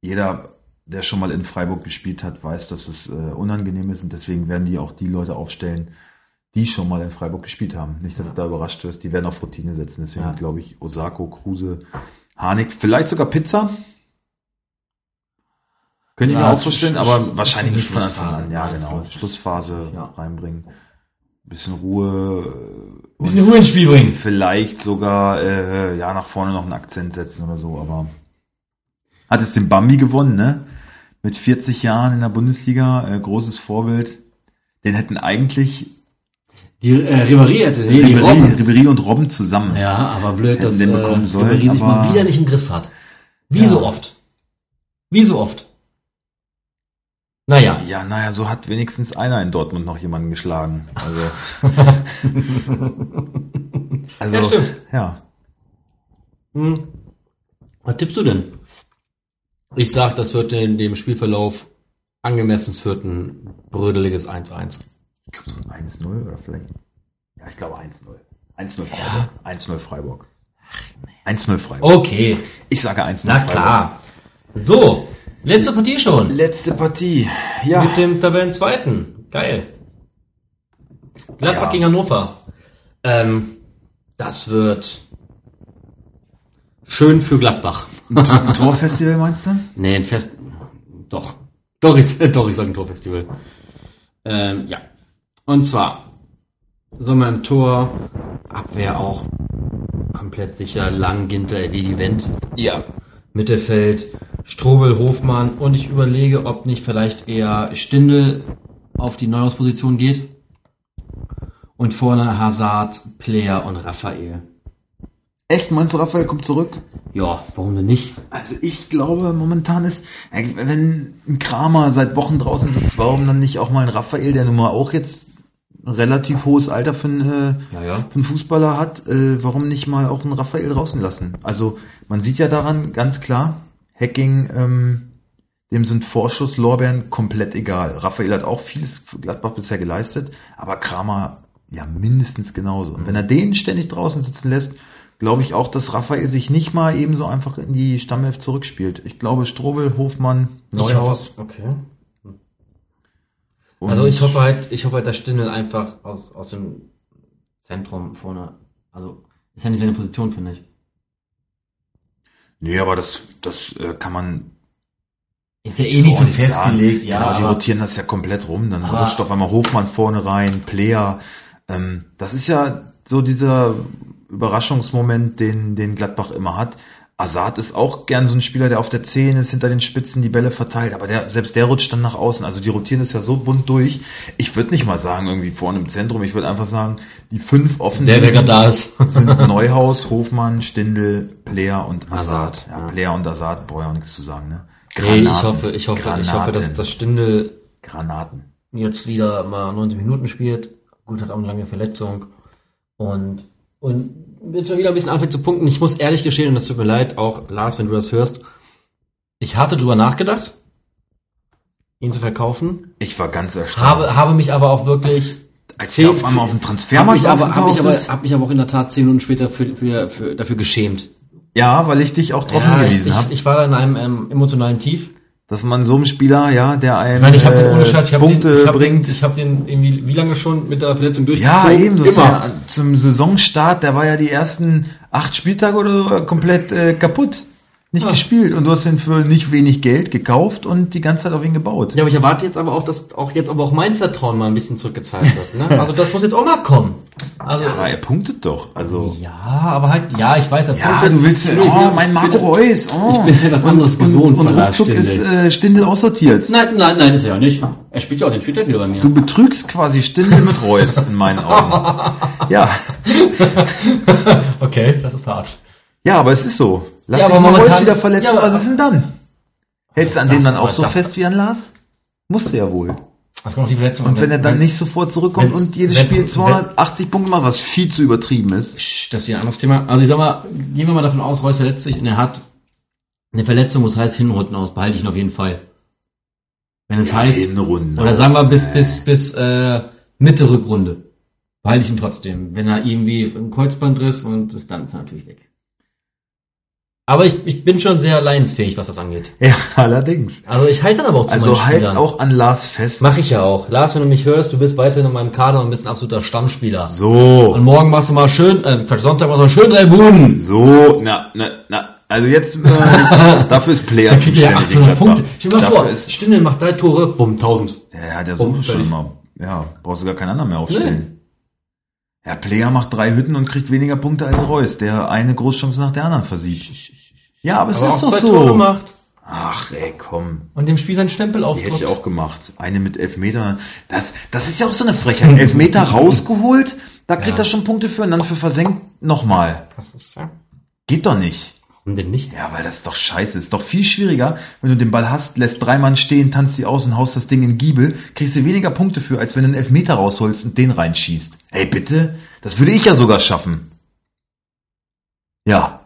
Jeder, der schon mal in Freiburg gespielt hat, weiß, dass es äh, unangenehm ist und deswegen werden die auch die Leute aufstellen, die schon mal in Freiburg gespielt haben. Nicht, dass du da überrascht wirst, die werden auf Routine setzen. Deswegen Ja. glaube ich Osako, Kruse, Harnik, vielleicht sogar Pizza. Könnte ich Ja, mir auch vorstellen, aber Sch- wahrscheinlich nicht von. Anfang an. Ja, genau. Schlussphase Ja. reinbringen. Bisschen Ruhe. äh, und Ruhe ins Spiel bringen. vielleicht sogar äh, ja nach vorne noch einen Akzent setzen oder so, aber hat es den Bambi gewonnen, ne? Mit 40 Jahren in der Bundesliga, äh, großes Vorbild. Den hätten eigentlich Die äh, Ribéry hätte, nee, die Ribery, Robben. Ribery und Robben zusammen. Ja, aber blöd, dass den äh, bekommen sollen, Ribéry sich mal wieder nicht im Griff hat. Wie Ja. so oft. Wie so oft. Naja. Ja, naja, so hat wenigstens einer in Dortmund noch jemanden geschlagen. Also, also Ja, stimmt. Ja. Hm. Was tippst du denn? Ich sag, das wird in dem Spielverlauf angemessen wird ein brödeliges 1-1. Ich glaube so ein 1-0 oder vielleicht. Ja, ich glaube 1-0. 1-0 Freiburg. 1-0 Freiburg. 1-0 Freiburg. Okay, Ich sage 1-0 na Freiburg. klar. So, letzte Partie schon. Letzte Partie. Ja. Mit dem Tabellenzweiten. Geil. Gladbach Ja. gegen Hannover. Ähm, das wird schön für Gladbach. Ein, Tor- ein Torfestival meinst du? Nee, ein Fest. Doch. Doch, ich, doch, ich sage ein Torfestival. Ähm, ja. Und zwar Sommer im Tor, Abwehr auch komplett sicher, Lang, Ginter, Evedi, Wendt. Ja. Mittelfeld, Strobel, Hofmann und ich überlege, ob nicht vielleicht eher Stindel auf die Neuhausposition geht. Und vorne Hazard, Player und Raphael. Echt, meinst du, Raphael kommt zurück? Ja, warum denn nicht? Also ich glaube, momentan ist, eigentlich, wenn ein Kramer seit Wochen draußen sitzt, warum dann nicht auch mal ein Raphael, der nun mal auch jetzt relativ hohes Alter für einen, äh, Ja, ja. für einen Fußballer hat, äh, warum nicht mal auch einen Raphael draußen lassen? Also man sieht ja daran ganz klar, Hacking, ähm, dem sind Vorschusslorbeeren komplett egal. Raphael hat auch vieles für Gladbach bisher geleistet, aber Kramer ja mindestens genauso. Und wenn er den ständig draußen sitzen lässt, glaube ich auch, dass Raphael sich nicht mal ebenso einfach in die Stammelf zurückspielt. Ich glaube, Strobel, Hofmann, Neuhaus. Okay. Und- Also ich hoffe halt, ich hoffe halt, dass Stindel einfach aus, aus dem Zentrum vorne, also ist ja nicht seine Position, finde ich. Nee, aber das, das äh, kann man Ist ja eh nicht so nicht festgelegt, sagen. ja. Genau, die aber- rotieren das ja komplett rum. Dann Aber- rutscht auf einmal Hofmann vorne rein, Player. Ähm, das ist ja so dieser Überraschungsmoment, den, den Gladbach immer hat. Azad ist auch gern so ein Spieler, der auf der 10 ist, hinter den Spitzen die Bälle verteilt, aber der, selbst der rutscht dann nach außen. Also die rotieren das ja so bunt durch. Ich würde nicht mal sagen, irgendwie vorne im Zentrum, ich würde einfach sagen, die fünf offensiven der gerade da ist. sind Neuhaus, Hofmann, Stindel, Player und Azad. Hazard, Ja, ja. Player und Azad brauche ich auch nichts zu sagen. Ne? Nee, ich hoffe, ich hoffe, ich hoffe, dass, Granaten. dass Stindel Granaten. jetzt wieder mal 90 Minuten spielt. Gut, hat auch eine lange Verletzung. Und, und jetzt mal wieder ein bisschen anfängt zu punkten. Ich muss ehrlich gestehen, und das tut mir leid, auch Lars, wenn du das hörst. Ich hatte drüber nachgedacht, ihn zu verkaufen. Ich war ganz erstaunt. Habe, habe mich aber auch wirklich, Als er auf einmal auf dem habe Transfermarkt mich aber, habe ich aber, habe mich aber auch in der Tat zehn Minuten später für, für, für, dafür geschämt. Ja, weil ich dich auch drauf Ja, ich, hingewiesen ich, habe, ich war da in einem ähm, emotionalen Tief. Dass man so einem Spieler, ja, der einem Ich meine, ich habe den äh, ohne Scheiß, ich den, Punkte ich hab den, bringt. ich habe den irgendwie, wie lange schon mit der Verletzung ja, durchgezogen? eben, das Immer. ja zum Saisonstart, der war ja die ersten acht Spieltage oder so komplett äh, kaputt. Nicht Ah. gespielt. Und du hast ihn für nicht wenig Geld gekauft und die ganze Zeit auf ihn gebaut. Ja, aber ich erwarte jetzt aber auch, dass auch jetzt aber auch mein Vertrauen mal ein bisschen zurückgezahlt wird. Ne? Also das muss jetzt auch mal kommen. Also Aber er punktet doch. Also. ja, aber halt, ja, ich weiß, er Ja, punktet. du willst ja, oh, mein Marco Reus, oh. ich bin ja was anderes und, gewohnt und, und ruckzuck ist äh, Stindel aussortiert. Nein, nein, nein, ist er ja nicht. Er spielt ja auch den Spieltag wieder bei mir. Du betrügst quasi Stindel mit Reus in meinen Augen. Ja, okay, das ist hart. Ja, aber es ist so. Lass Ja, dich aber mal wieder verletzen, ja, aber- was ist denn dann? Hältst du an Das- dem dann auch so das- fest wie an Lars? Musst du ja wohl. Das kommt die Verletzung Und wenn er dann nicht sofort zurückkommt und jedes Spiel 280 Punkte macht, was viel zu übertrieben ist. Das ist wieder ein anderes Thema. Also ich sag mal, gehen wir mal davon aus, Reus verletzt sich und er hat eine Verletzung, muss heißt hinten aus, behalte ich ihn auf jeden Fall. Wenn es heißt, eine Runde. oder sagen wir bis, bis, bis äh, Mitte Rückrunde, behalte ich ihn trotzdem. Wenn er irgendwie ein Kreuzbandriss und dann ist er natürlich weg. Aber ich, ich bin schon sehr leidensfähig, was das angeht. Ja, allerdings. Also ich halte dann aber auch zu Also halt Spielern. auch an Lars fest. Mach ich ja auch. Lars, wenn du mich hörst, du bist weiterhin in meinem Kader und bist ein absoluter Stammspieler. So. Und morgen machst du mal schön, äh, Quatsch, Sonntag machst du mal schön drei Buden. So, na, na, na, also jetzt, äh, ich, dafür ist Player er zuständig. in 800 Gladbach. Punkte. Stell dir mal Dafür vor, Ist, Stindel macht drei Tore, bumm, 1000. ja, er hat ja Bumm, so schon fertig. mal, ja, brauchst du gar keinen anderen mehr aufstellen. Ja, Player macht drei Hütten und kriegt weniger Punkte als Reus, der eine Großchance nach der anderen versiegt. Ja, aber es Aber ist doch so. Tore gemacht. Ach, ey, komm. Und dem Spiel seinen Stempel Die hätte aufdrückt. ich auch gemacht. Eine mit Elfmeter. Das, das ist ja auch so eine Frechheit. Elfmeter rausgeholt, da kriegt Ja. er schon Punkte für und dann für versenkt nochmal. Das ist ja. Geht doch nicht. Warum denn nicht? Ja, weil das ist doch scheiße. Ist doch viel schwieriger, wenn du den Ball hast, lässt drei Mann stehen, tanzt die aus und haust das Ding in Giebel, kriegst du weniger Punkte für, als wenn du einen Elfmeter rausholst und den reinschießt. Ey, bitte? Das würde ich ja sogar schaffen. Ja.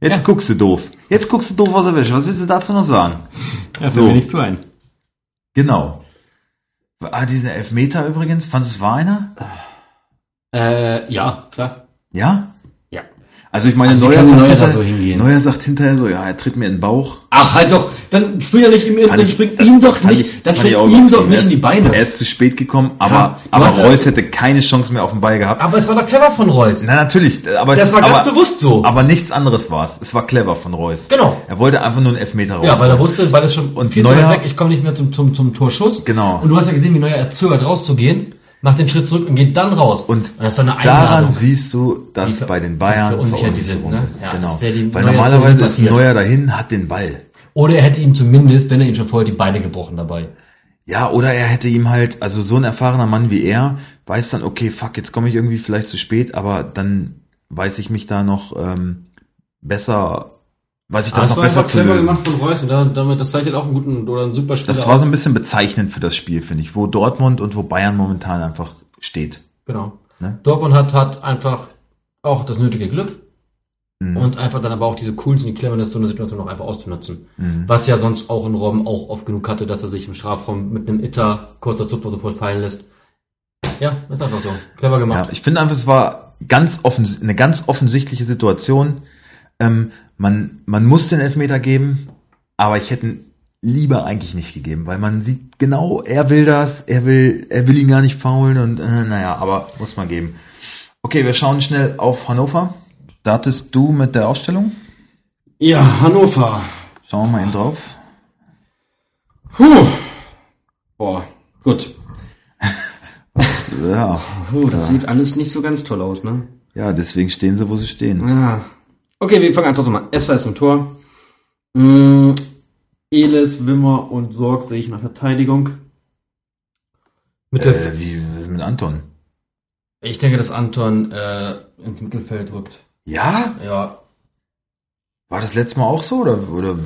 Jetzt Ja. guckst du doof. Jetzt guckst du doof aus der Wäsche. Was willst du dazu noch sagen? Ja, So. mir nicht zu ein. Genau. Ah, dieser Elfmeter übrigens, fandest du, es war einer? Äh, ja, klar. Ja? Also ich meine, Also Neuer, sagt Neuer hinterher, so? Neuer sagt hinterher so, ja, er tritt mir in den Bauch. Ach, halt doch, dann spring ja nicht im Fand dann ich- spring das ihm doch nicht, ich- dann fand ich spring auch ihm doch nicht in die Er Beine. Er ist zu spät gekommen, aber, Ja, aber Reus hätte keine Chance mehr auf den Ball gehabt. Aber es war doch clever von Reus. Na, natürlich, aber Das es, war ganz aber, bewusst so. aber nichts anderes war es. Es war clever von Reus. Genau. Er wollte einfach nur einen Elfmeter raus. Ja, weil er wusste, weil es schon Und viel zu Neuer- weit weg, ich komme nicht mehr zum, zum, zum Torschuss. Genau. Und du hast ja gesehen, wie Neuer erst zögert rauszugehen, macht den Schritt zurück und geht dann raus. Und eine daran Einladung. siehst du, dass ver- bei den Bayern verunsichert die sind, Verunsicherung ne? ist. Ja, genau. die Weil normalerweise ist ein. Neuer dahin, hat den Ball. Oder er hätte ihm zumindest, wenn er ihn schon vorher die Beine gebrochen dabei. Ja, oder er hätte ihm halt, also so ein erfahrener Mann wie er, weiß dann, okay, fuck, jetzt komme ich irgendwie vielleicht zu spät, aber dann weiß ich mich da noch ähm, besser, weiß ich das noch besser zu lösen. von Reus und da- damit, das zeichnet auch einen guten oder einen super Spieler Das war so ein aus. bisschen bezeichnend für das Spiel, finde ich, wo Dortmund und wo Bayern momentan einfach steht. Genau. Ne? Dortmund hat, hat einfach auch das nötige Glück Mhm. und einfach dann aber auch diese Coolness und die Cleverness, so eine Situation noch einfach auszunutzen. Mhm. Was ja sonst auch in Robben auch oft genug hatte, dass er sich im Strafraum mit einem Itter kurzer Zupfer sofort fallen lässt. Ja, ist einfach so. Clever Ja, gemacht. ich finde einfach, es war ganz offens eine ganz offensichtliche Situation. Ähm, man, man muss den Elfmeter geben, aber ich hätte ihn lieber eigentlich nicht gegeben, weil man sieht genau, er will das, er will, er will ihn gar nicht faulen und äh, naja, aber muss man geben. Okay, wir schauen schnell auf Hannover. Startest du mit der Ausstellung? Ja, Hannover. Schauen wir mal eben drauf. Puh. Boah, gut. Ja, Puh, das Ja. sieht alles nicht so ganz toll aus, ne? ja, deswegen stehen sie, wo sie stehen. Ja. Okay, wir fangen an trotzdem an. Esser ist im Tor. Mm, Elis, Wimmer und Sorg sehe ich in der Verteidigung. Mit der, Äh, wie was ist mit Anton? ich denke, dass Anton äh, ins Mittelfeld rückt. Ja? Ja, War das letzte Mal auch so oder, oder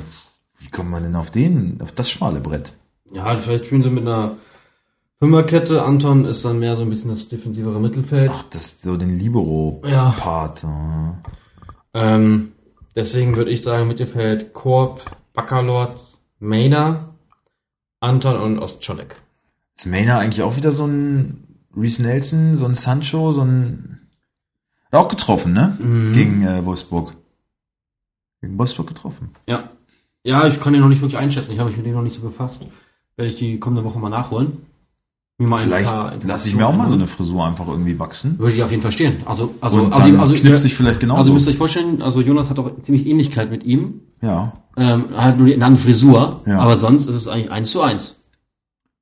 wie kommt man denn auf den, auf das schmale Brett? Ja, vielleicht spielen sie mit einer Fünferkette. Anton ist dann mehr so ein bisschen das defensivere Mittelfeld. Ach, das so den Libero-Part. Ja. Ähm, deswegen würde ich sagen, Mittelfeld Korb, Baccalords, Maynard, Anton und Ostscholek. Ist Maynard eigentlich auch wieder so ein Reese Nelson, so ein Sancho, so ein hat auch getroffen, ne? Mhm. Gegen äh, Wolfsburg. Gegen Wolfsburg getroffen. Ja. Ja, ich kann den noch nicht wirklich einschätzen. Ich habe mich mit dem noch nicht so befasst. Werde ich die kommende Woche mal nachholen. Vielleicht lasse ich mir auch mal so eine Frisur einfach irgendwie wachsen. Würde ich auf jeden Fall stehen. Also, also, und also, also, knipst sich vielleicht genauso. also ihr müsst euch vorstellen, also Jonas hat auch ziemlich Ähnlichkeit mit ihm. ja, Ähm, hat nur die eine andere Frisur, Ja. aber sonst ist es eigentlich eins zu eins.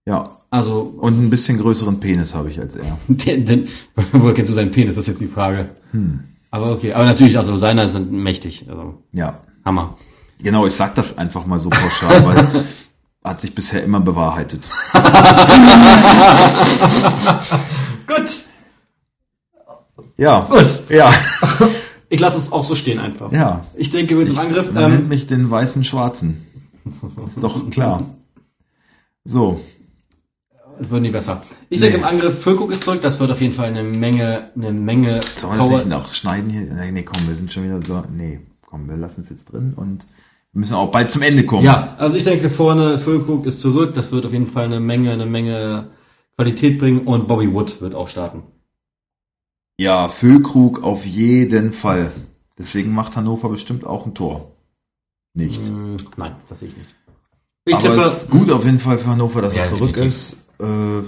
ja. Also, Und ein bisschen größeren Penis habe ich als er. den, den, woher kennst du seinen Penis? Das ist jetzt die Frage. Hm. Aber okay, aber natürlich, also seiner sind mächtig. Also, Ja. Hammer. Genau, ich sag das einfach mal so pauschal, weil hat sich bisher immer bewahrheitet. Gut. Ja. Gut. Ja. Ich lasse es auch so stehen einfach. Ja. Ich denke, wir zum Angriff. Man nennt Ähm, mich den weißen Schwarzen. Ist doch klar. So. es wird nicht besser. Ich Nee. denke im Angriff, Füllkrug ist zurück. Das wird auf jeden Fall eine Menge, eine Menge Sollen wir das nicht noch schneiden hier? Nee, komm, wir sind schon wieder so. Nee, komm, wir lassen es jetzt drin und wir müssen auch bald zum Ende kommen. Ja, also ich denke vorne, Füllkrug ist zurück. Das wird auf jeden Fall eine Menge, eine Menge Qualität bringen und Bobby Wood wird auch starten. Ja, Füllkrug auf jeden Fall. Deswegen macht Hannover bestimmt auch ein Tor. Nicht. Mm, nein, das sehe ich nicht. Ich Aber tippe, es ist gut auf jeden Fall für Hannover, dass Ja, er zurück definitiv. ist. Äh,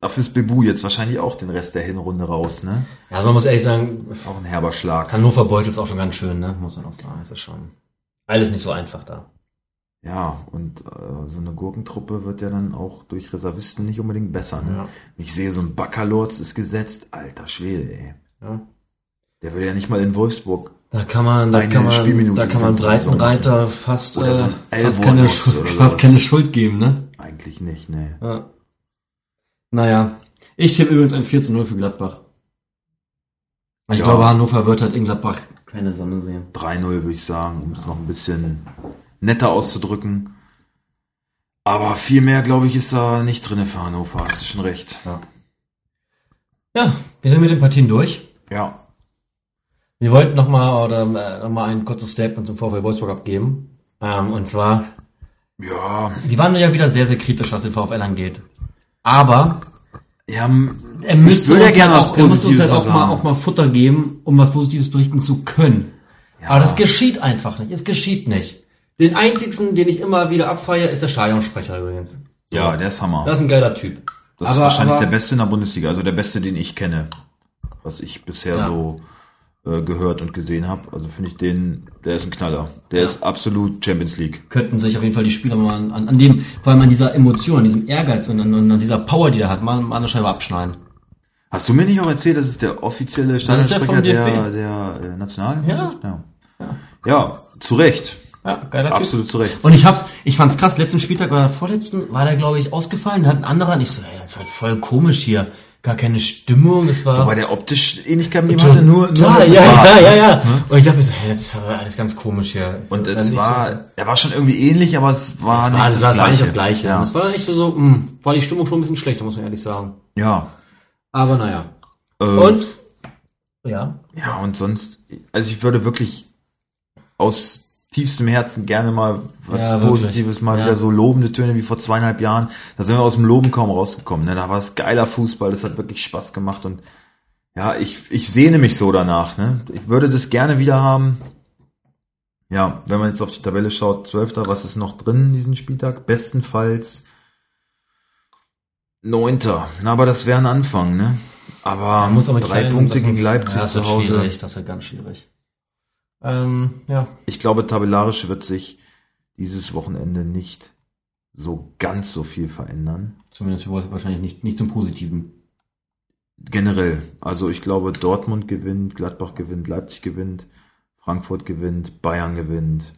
dafür ist Bebu jetzt wahrscheinlich auch den Rest der Hinrunde raus, ne? Ja, also man muss ehrlich sagen, Auch ein herber Schlag. Hannover beutelt es auch schon ganz schön, ne? Muss man auch sagen. Ist schon alles nicht so einfach da. Ja, und äh, so eine Gurkentruppe wird ja dann auch durch Reservisten nicht unbedingt besser, ne? Ja. Ich sehe, so ein Baccalords ist gesetzt. Alter Schwede, ey. Ja. Der will ja nicht mal in Wolfsburg Da kann man, da kann man, Spielminute da kann man Breitenreiter fast, Oder so äh, fast, keine, Schuld- fast keine Schuld geben, ne? Eigentlich nicht, ne. Ja. Naja. Ich tippe übrigens ein 4 zu 0 für Gladbach. Ich Ja. glaube, Hannover wird halt in Gladbach keine Sonne sehen. 3-0 würde ich sagen, um es noch ein bisschen netter auszudrücken. Aber viel mehr, glaube ich, ist da nicht drin für Hannover. Hast du schon recht. Ja, wir sind mit den Partien durch. Ja. Wir wollten nochmal oder äh, noch mal ein kurzes Statement zum VfL Wolfsburg abgeben. Ähm, und zwar, Ja. wir waren ja wieder sehr, sehr kritisch, was den VfL angeht. Aber Ja, m- er müsste ja uns, gerne halt auch, er müsste uns halt auch mal auch mal Futter geben, um was Positives berichten zu können. ja. Aber das geschieht einfach nicht. Es geschieht nicht. Den einzigsten, den ich immer wieder abfeiere, ist der Stadionsprecher übrigens. So. ja, der ist Hammer. Das ist ein geiler Typ. Das ist aber- wahrscheinlich aber- der Beste in der Bundesliga, also der Beste, den ich kenne, was ich bisher Ja. so gehört und gesehen habe. Also finde ich den, der ist ein Knaller. Der Ja. ist absolut Champions League. Könnten sich auf jeden Fall die Spieler mal an, an, dem, vor allem an dieser Emotion, an diesem Ehrgeiz und an, an dieser Power, die er hat, mal, mal eine Scheibe abschneiden. Hast du mir nicht auch erzählt, das ist der offizielle ist der der, DFB. der, äh, National? Ja. ja. Ja. Ja, zu Recht. Ja, geiler Typ. Absolut zu Recht. Und ich hab's, ich fand's krass, letzten Spieltag oder vorletzten war der, glaube ich, ausgefallen, da hat ein anderer, und ich so, ey, das ist halt voll komisch hier. Gar keine Stimmung, es war. Wobei der optisch Ähnlichkeit mit ihm hatte, nur, nur ja, Bart. ja, ja, ja. Und ich dachte mir so, hey, das ist aber alles ganz komisch hier. Und es war, er war schon irgendwie ähnlich, aber es war, nicht, das es war nicht das Gleiche. Ja. Es war nicht so, so, mh, war die Stimmung schon ein bisschen schlechter, muss man ehrlich sagen. ja. Aber naja. Ähm, Und? Ja. Ja, und sonst, also ich würde wirklich aus tiefstem Herzen gerne mal was Ja. Positives, mal Ja. wieder so lobende Töne wie vor zweieinhalb Jahren. Da sind wir aus dem Loben kaum rausgekommen. Ne? Da war es geiler Fußball, das hat wirklich Spaß gemacht und ja, ich, ich sehne mich so danach. Ne? Ich würde das gerne wieder haben. Ja, wenn man jetzt auf die Tabelle schaut, Zwölfter, was ist noch drin in diesem Spieltag? Bestenfalls Neunter. Na, aber das wäre ein Anfang, ne? Aber muss aber drei Punkte gegen Leipzig Ja, das zu Hause. schwierig, das wird ganz schwierig. Ähm, ja. Ich glaube, tabellarisch wird sich dieses Wochenende nicht so ganz so viel verändern. Zumindest wahrscheinlich nicht, nicht zum Positiven. Generell. Also ich glaube, Dortmund gewinnt, Gladbach gewinnt, Leipzig gewinnt, Frankfurt gewinnt, Bayern gewinnt,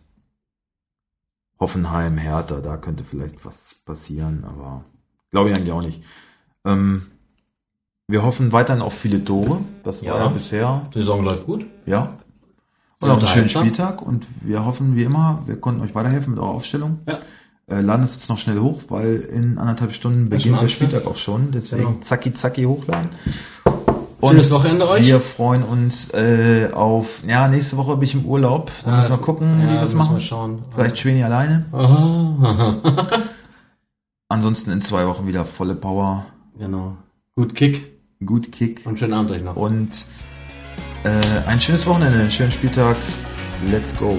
Hoffenheim, Hertha, da könnte vielleicht was passieren, aber glaube ich eigentlich auch nicht. Ähm, wir hoffen weiterhin auf viele Tore. Das Ja. war ja bisher, Die Saison läuft gut. ja. Und auf einen schönen. Spieltag und wir hoffen wie immer, wir konnten euch weiterhelfen mit eurer Aufstellung. Ja. Äh, laden das jetzt noch schnell hoch, weil in anderthalb Stunden beginnt der Anpfiff. Spieltag auch schon. Deswegen Genau. zacki zacki hochladen. Schönes Wochenende euch. Wir freuen uns äh, auf, ja, nächste Woche bin ich im Urlaub. Da Ja, müssen wir gucken, ja, wie wir das machen. Wir schauen. Vielleicht Schweni alleine. Aha. Ansonsten in zwei Wochen wieder volle Power, genau. Gut Kick gut Kick und schönen Abend euch noch. und äh, ein schönes Wochenende, einen schönen Spieltag. Let's go.